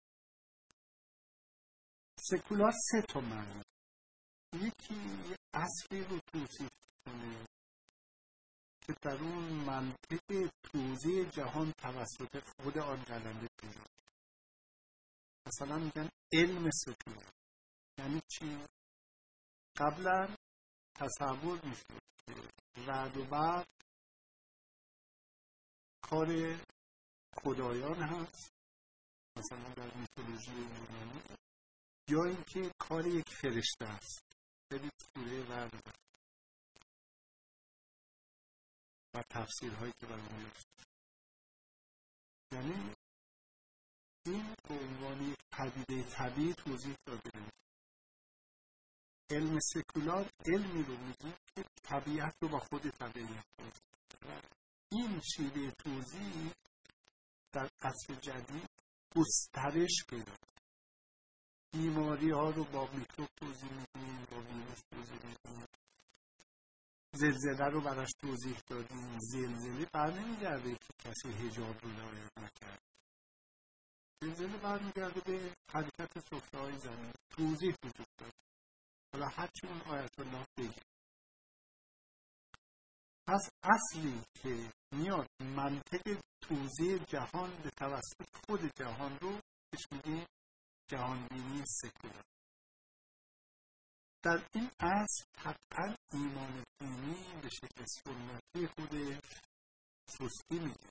سکولار سه تا معنی یکی اصلی رو توصیف کنه که در اون منطق توضیح جهان توسط خود آن قلمه پیدا مثلا میگن علم سکولار. یعنی چی؟ قبلا تصور می‌شد رد و برق کار خدایان هست. مثلا در میتولوژی یونانی یا اینکه کار یک فرشته است. برید سوره رد و تفسیرهایی که برای یعنی این به عنوان یک پدیده طبیعی توضیح داده علم سکولار علمی رو میگه که طبیعت رو با خود طبیعت این شیوه توضیح در عصر جدید گسترش پیدا بیماری ها رو با میکروب توضیح میدیم با ویروس توضیح میدیم زلزله رو براش توضیح دادیم. زلزله بر نمیگرده که کسی هجاب رو رعایت نکرد. زلزله برمیگرده به حرکت سفره های زمین. توضیح وجود داره. حالا هرچی اون آیت الله بگه. پس اصلی که میاد منطق توضیح جهان به توسط خود جهان رو بهش میگه جهانبینی سکولار. در این اصل طبعا ایمان دینی به شکل سنتی خودش سستی میگه.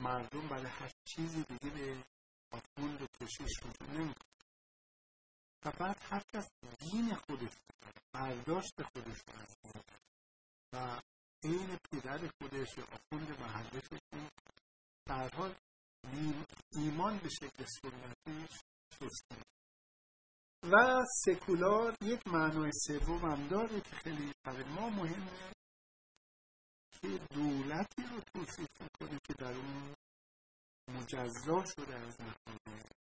مردم برای هر چیزی دیگه به آخوند و کشیش رجوع نمی‌کنه فقط هر کس دین خودش برداشت خودش رو و این پدر خودش یا آخوند محلش در حال ایمان به شکل سنتیش سستی و سکولار یک معنای سوم هم داره که خیلی برای ما مهمه که دولتی رو توصیف می‌کنه که در اون مجزا شده از نخواهی این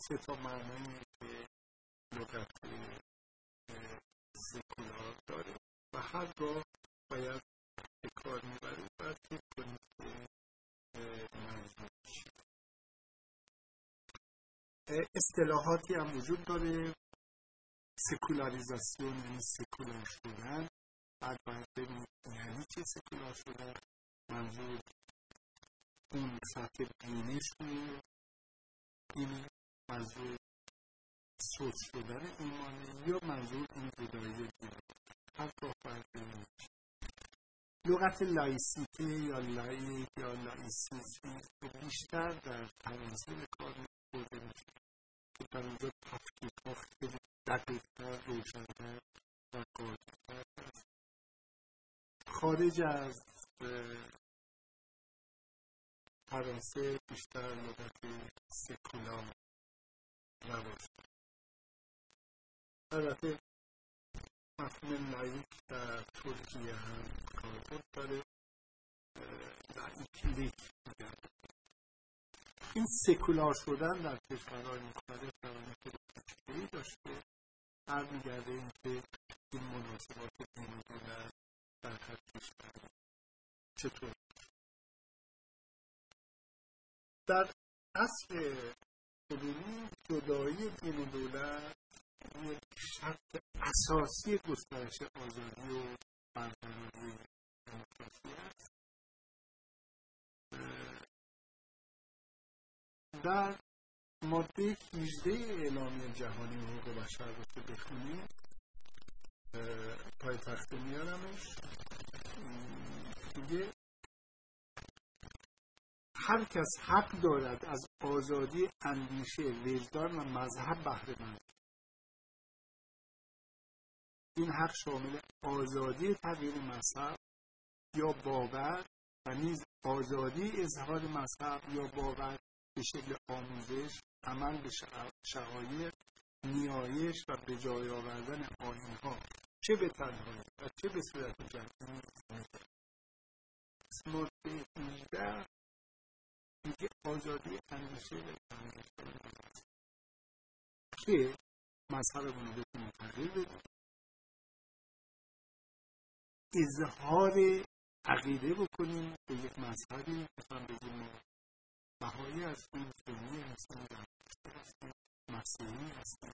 سه تا معنایی که لغت سکولار داره و هر گاه باید به کار باید اصطلاحاتی هم وجود داره. سکولاریزاسیون یعنی سکولار شدن. بعد باید ببینید یعنی چه سکولار شدن. منظور اون سطح بینش رو این منظور سوچ شدن ایمانه یا منظور این جدایی دیگه؟ هر کار باید ببینید لغت لایسیته یا لایک یا لایسیسم بیشتر در فرانسه به کار برده میشه که در اونجا تفکیک ها خیلی دقیقتر روشنتر و قاطعتر هست. خارج از فرانسه بیشتر لغت سکولار رواج البته مفهوم لایک در ترکیه هم کاربرد داره laiklik میگن این سکولار شدن در کشورهای مختلف روند پیچیده‌ای داشته برمیگرده اینکه این مناسبات دینی بودن سرخط چطور؟ در اصل کنونی جدایی دین و دولت یک شرط اساسی گسترش آزادی و برقراری دموکراسی است. در ماده 18 اعلامیه جهانی حقوق بشر رو که بخونید پای تخته میارمش. دیگه هر کس حق دارد از آزادی اندیشه وجدان و مذهب بهره مند این حق شامل آزادی تغییر مذهب یا باور و نیز آزادی اظهار مذهب یا باور به شکل آموزش عمل به شقایق نیایش و به جای آوردن ها چه به تنهایی و چه به صورت جمعی. مورد 18 میگه آزادی اندیشه و که مذهبمون رو بتونیم تغییر بدیم اظهار عقیده بکنیم به یک مذهبی مثلا بگیم بهایی هستیم سنی هستیم هستیم مسیحی هستیم.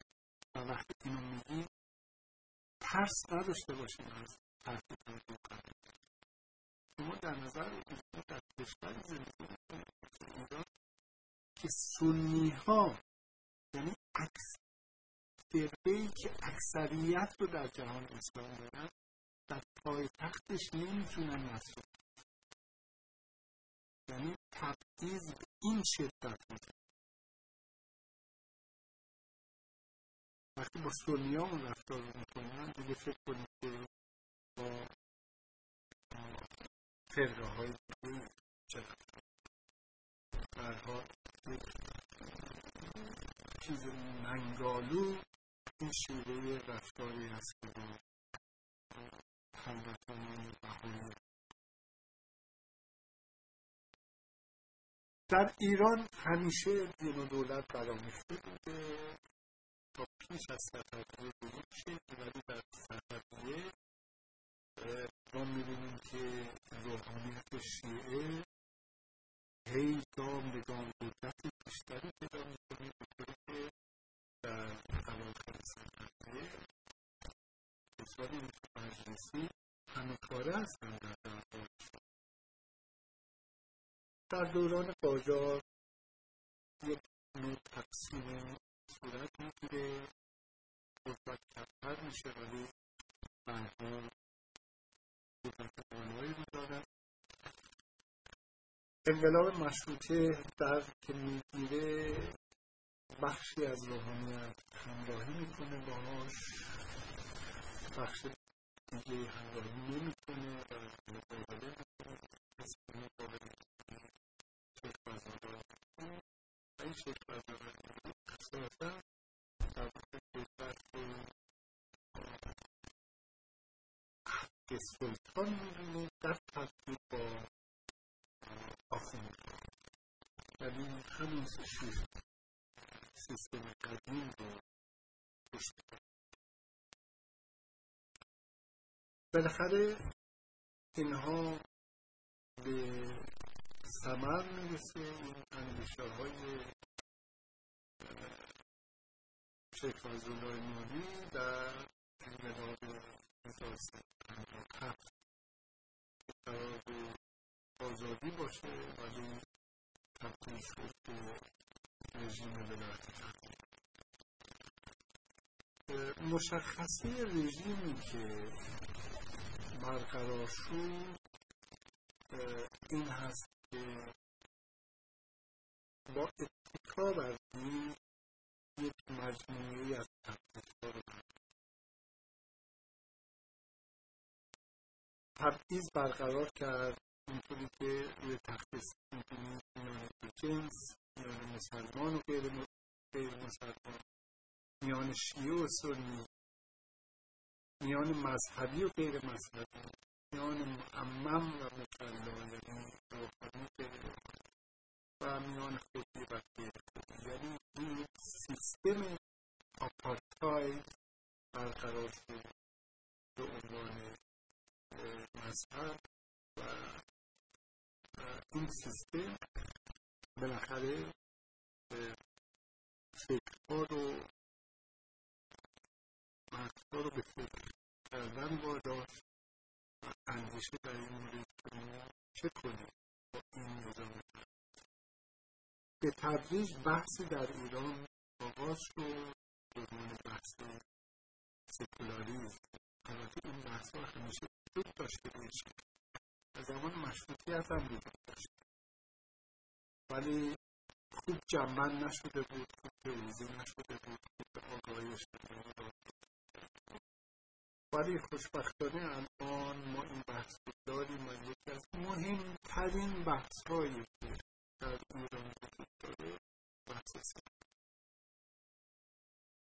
و وقتی اینو میگیم ترس نداشته باشیم از حرف شما در نظر در کشوری زندگی ایران که سنی ها یعنی عکس فرقه که اکثریت رو در جهان اسلام دارن در پایتختش نمی‌تونن مسئول یعنی تبعیض به این شدت میشه وقتی با سنیامون رفتار می‌کنن دیگه فکر کنید که با فرقه های برها چیز منگالو این رفتاری هست که در ایران همیشه دین و دولت برامیخته بوده. تا پیش از درود شد ولی در سفریه ما می‌بینیم که روحانیت شیعه هی گام به گام قدرت بیشتری پیدا می‌کنه که در اواخر کسانی مثل مجلسی همه هستن در دربارشون در دوران قاجار یک نوع تقسیم صورت می‌گیره. قدرت کمتر میشه ولی انقلاب مشروطه در که می‌گیره بخشی از روحانیت همراهی می‌کنه باهاش. بخش دیگه همراهی نمی‌کنه. و مقابله می‌کنه مقابله این در که سلطان می‌بینه در ترکیب با آخوند یعنی همون سیستم قدیم رو پشت بالاخره اینها به ثمر می‌رسه این اندیشه های شیخ فضلالله نوری در انقلاب 1357 قرار آزادی باشه ولی تبدیل شد به رژیم ولایت مشخصه رژیمی که برقرار شد این هست که با اتکا بر یک مجموعه از تبعیض رو تبعیض برقرار کرد. اینطوری که روی تخت می‌تونید میان جنس میان مسلمان و غیر مسلمان میان شیعه و سنی میان مذهبی و غیر مذهبی میان معمم و مکلا یعنی روحانی و میان خودی و غیر خودی. یعنی این سیستم آپارتاید برقرار شد به عنوان مذهب و این سیستم بالاخره فکرها رو مردها رو به فکر کردن واداشت و اندیشه در این مورد که ما چه کنیم با این نظام؟ به تدریج بحثی در ایران آغاز شد به عنوان بحث سکولاریزم البته این بحث ها همیشه وجود داشته باشه از زمان مشروطیت هم وجود داشته ولی خوب جنبن نشده بود خوب تئوریزه نشده بود خوب آگاهی اجتماعی ولی خوشبختانه الان ما این بحث رو داریم و یکی از مهمترین بحث هایی که در ایران وجود داره بحث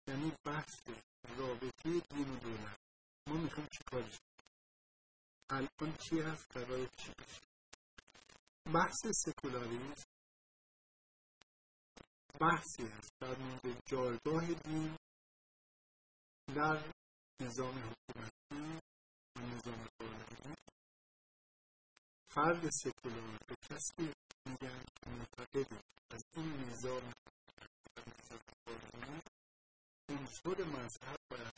یعنی بحث رابطه دین و دولت. ما می‌خوایم چی کارش الان چی هست؟ قرار چی بشه بحث سکولاریزم بحثی است در مورد جایگاه دین در نظام حکومتی و نظام قانونی فرد سکولار به کسی میگن که معتقد از این نظام قانونی عنصر مذهب باید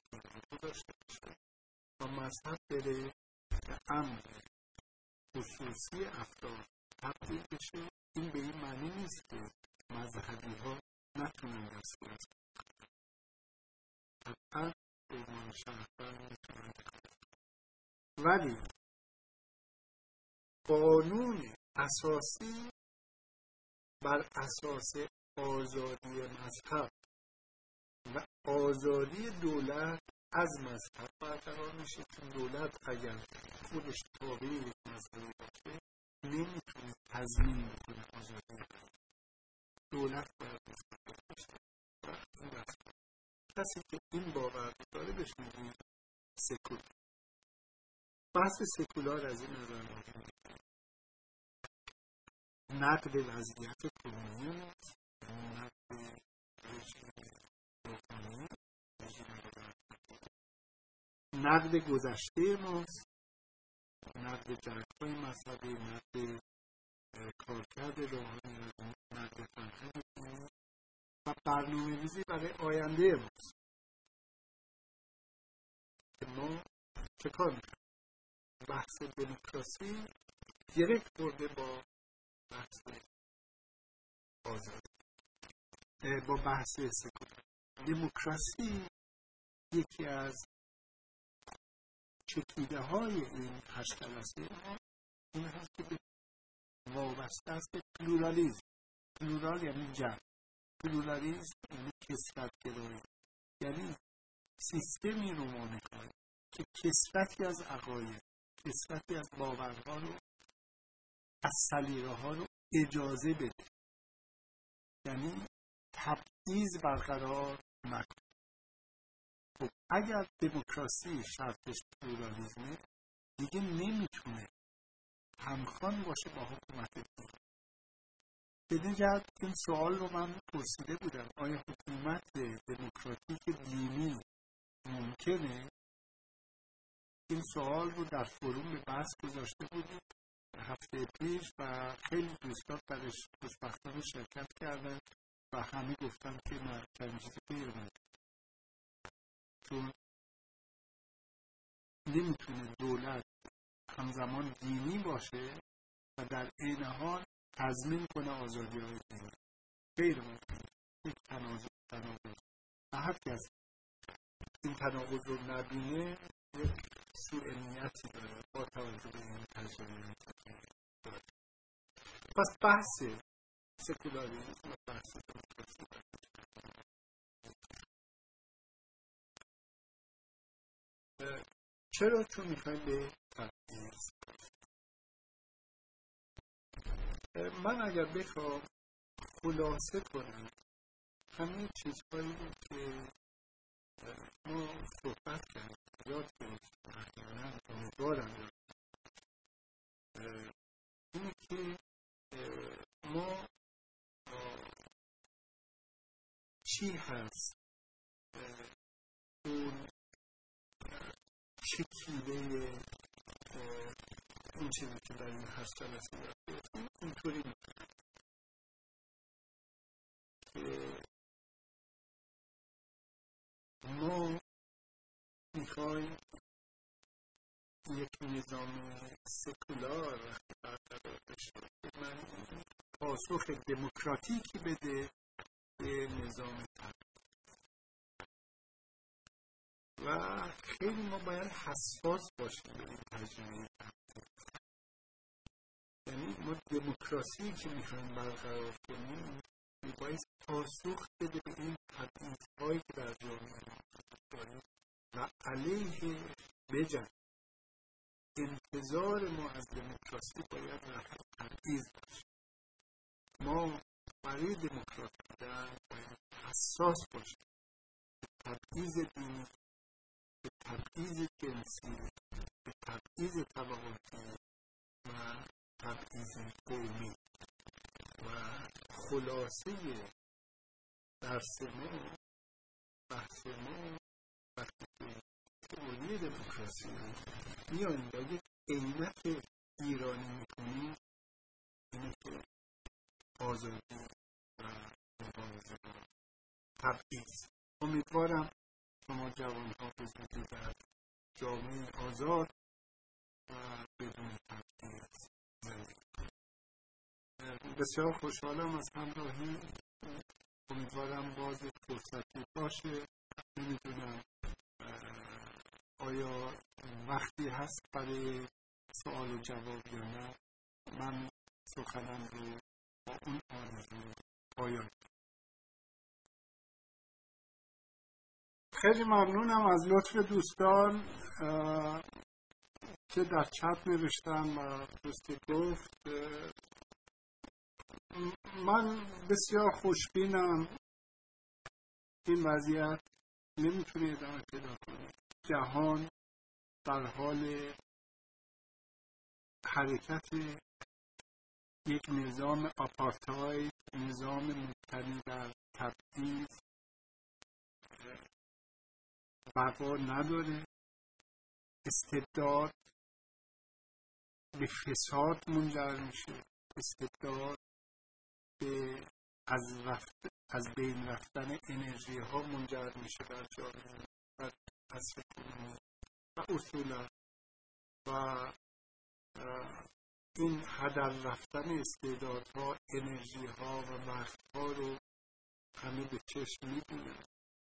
داشته باشه. و مذهب بره به امر خصوصی افراد تبدیل بشه. این به این معنی نیست که مذهبی ها نتونن شهروند می‌تونن ولی قانون اساسی بر اساس آزادی مذهب و آزادی دولت از مذهب برقرار میشه که دولت. اگر خودش تابع یک مذهبی باشه نمی‌تونه تضمین بکنه آزادی. دولت باید مستقل باشه کسی که این باور داره بهش میگیم سکولار. بحث سکولار از این نظر نقد وضعیت کنونی است نقد نقد گذشته ماست. نقد جنگ های مذهبی نقد کارکرد روحانی نقد فرهنگ و برنامه ریزی برای آینده ماست. ما چه کار می‌کنیم؟ بحث دموکراسی گرفت برده با بحث آزادی. با بحث سکولار. دموکراسی یکی از چکیده های این هشت این هست که وابسته است به پلورالیزم plural یعنی جمع. پلورالیزم یعنی کثرت گرایی یعنی سیستمی رو ما می‌خواهیم که کثرتی از عقاید کثرتی از باورها رو از سلیقه ها رو اجازه بده یعنی تبعیض برقرار نکنه خب اگر دموکراسی شرطش پلورالیزمه دیگه نمی‌تونه همخوان باشه با حکومت دین بدین جهت این سوال رو من پرسیده بودم آیا حکومت دموکراتیک دینی ممکنه؟ این سوال رو در فروم به بحث گذاشته بودیم. هفته پیش و خیلی دوستان درش خوشبختانه شرکت کردن و همه گفتن که نه چیزی غیر چون نمی‌تونه دولت همزمان دینی باشه و در این حال تضمین کنه آزادی های دینی. غیر ممکن. تناقض و هر کس این تناقض رو نبینه یک سوء نیتی داره. با توجه به این داره پس بحث سکولاریزم و بحث چرا چون می‌خوایم به تبعیض من اگر بخوام خلاصه کنم همه چیزهایی رو که ما صحبت کردیم یاد گرفتیم امیدوارم اینه که ما چی هست؟ اون چکیده این چیزی که در این جلسه یاد اینطوری که ما می‌خوایم یک نظام سکولار برقرار بشه من پاسخ دموکراتیکی بده به نظام و خیلی ما باید حساس باشیم. به این تجربه یعنی ما دموکراسی که می‌خوایم برقرار کنیم میباید پاسخ بده به این تبعیضهایی که در جامعه داریم و علیه بجن. انتظار ما از دموکراسی باید رفع تبعیض باشه. ما برای دموکراسی بودن باید حساس باشیم. تبعیض دینی به تبعیض جنسی به تبعیض طبقاتی و تبعیض قومی. و خلاصه درس ما بحث ما وقتی که دموکراسی رو میایم با یک عینت ایرانی می‌کنیم اینه که آزادی و مبارزه. تبعیض. امیدوارم شما جوان ها زودی در جامعه آزاد و بدون تبعیض زندگی. بسیار خوشحالم از همراهی. امیدوارم باز فرصتی باشه. نمی‌دونم آیا وقتی هست برای سوال و جواب یا نه من سخنم رو با اون آرزو پایان خیلی ممنونم از لطف دوستان که در چت نوشتن و دوستی گفت. من بسیار خوشبینم این وضعیت. نمی‌تونه ادامه پیدا کنه. جهان در حال حرکت یک نظام آپارتاید نظام مبتنی در تبدیل بقا نداره. استبداد به فساد منجر میشه. استبداد به از, رفت، از بین رفتن انرژی ها منجر میشه در جامعه و از و اصولا و این هدر رفتن استعدادها انرژی ها و وقت ها رو همه به چشم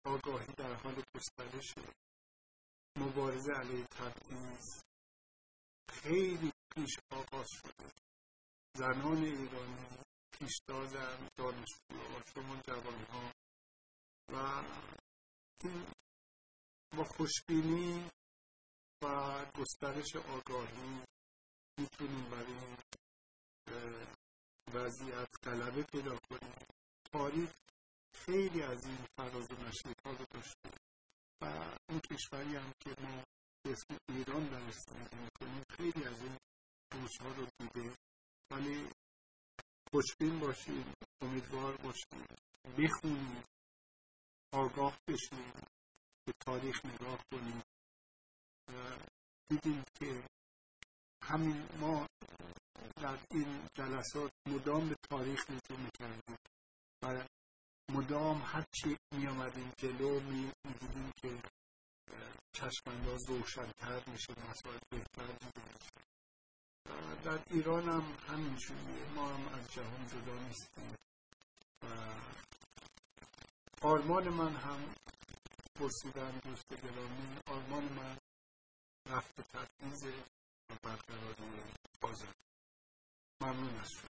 آگاهی در حال گسترش مبارزه علیه تبعیض خیلی پیش آغاز شده. زنان ایرانی پیشتازن دانشجوها شما جوان ها و این با خوشبینی و گسترش آگاهی می‌تونیم برای وضعیت غلبه پیدا کنیم. تاریخ خیلی از این فراز و ها رو داشته و اون کشوری هم که ما اسم ایران در زندگی می‌کنیم خیلی از این روزها رو دیده. ولی خوشبین باشیم امیدوار باشیم. بخونیم آگاه بشیم. به تاریخ نگاه کنیم. دیدیم که همین ما در این جلسات مدام به تاریخ نجوم می‌کردیم. و مدام هرچی می آمدیم جلو می دیدیم که چشم انداز روشنتر میشه مسائل بهتر میشه. در ایران هم همینجوریه ما هم از جهان جدا نیستیم. و آرمان من هم پرسیدن دوست گرامی آرمان من رفت تبعیض و برقراری آزاد ممنون از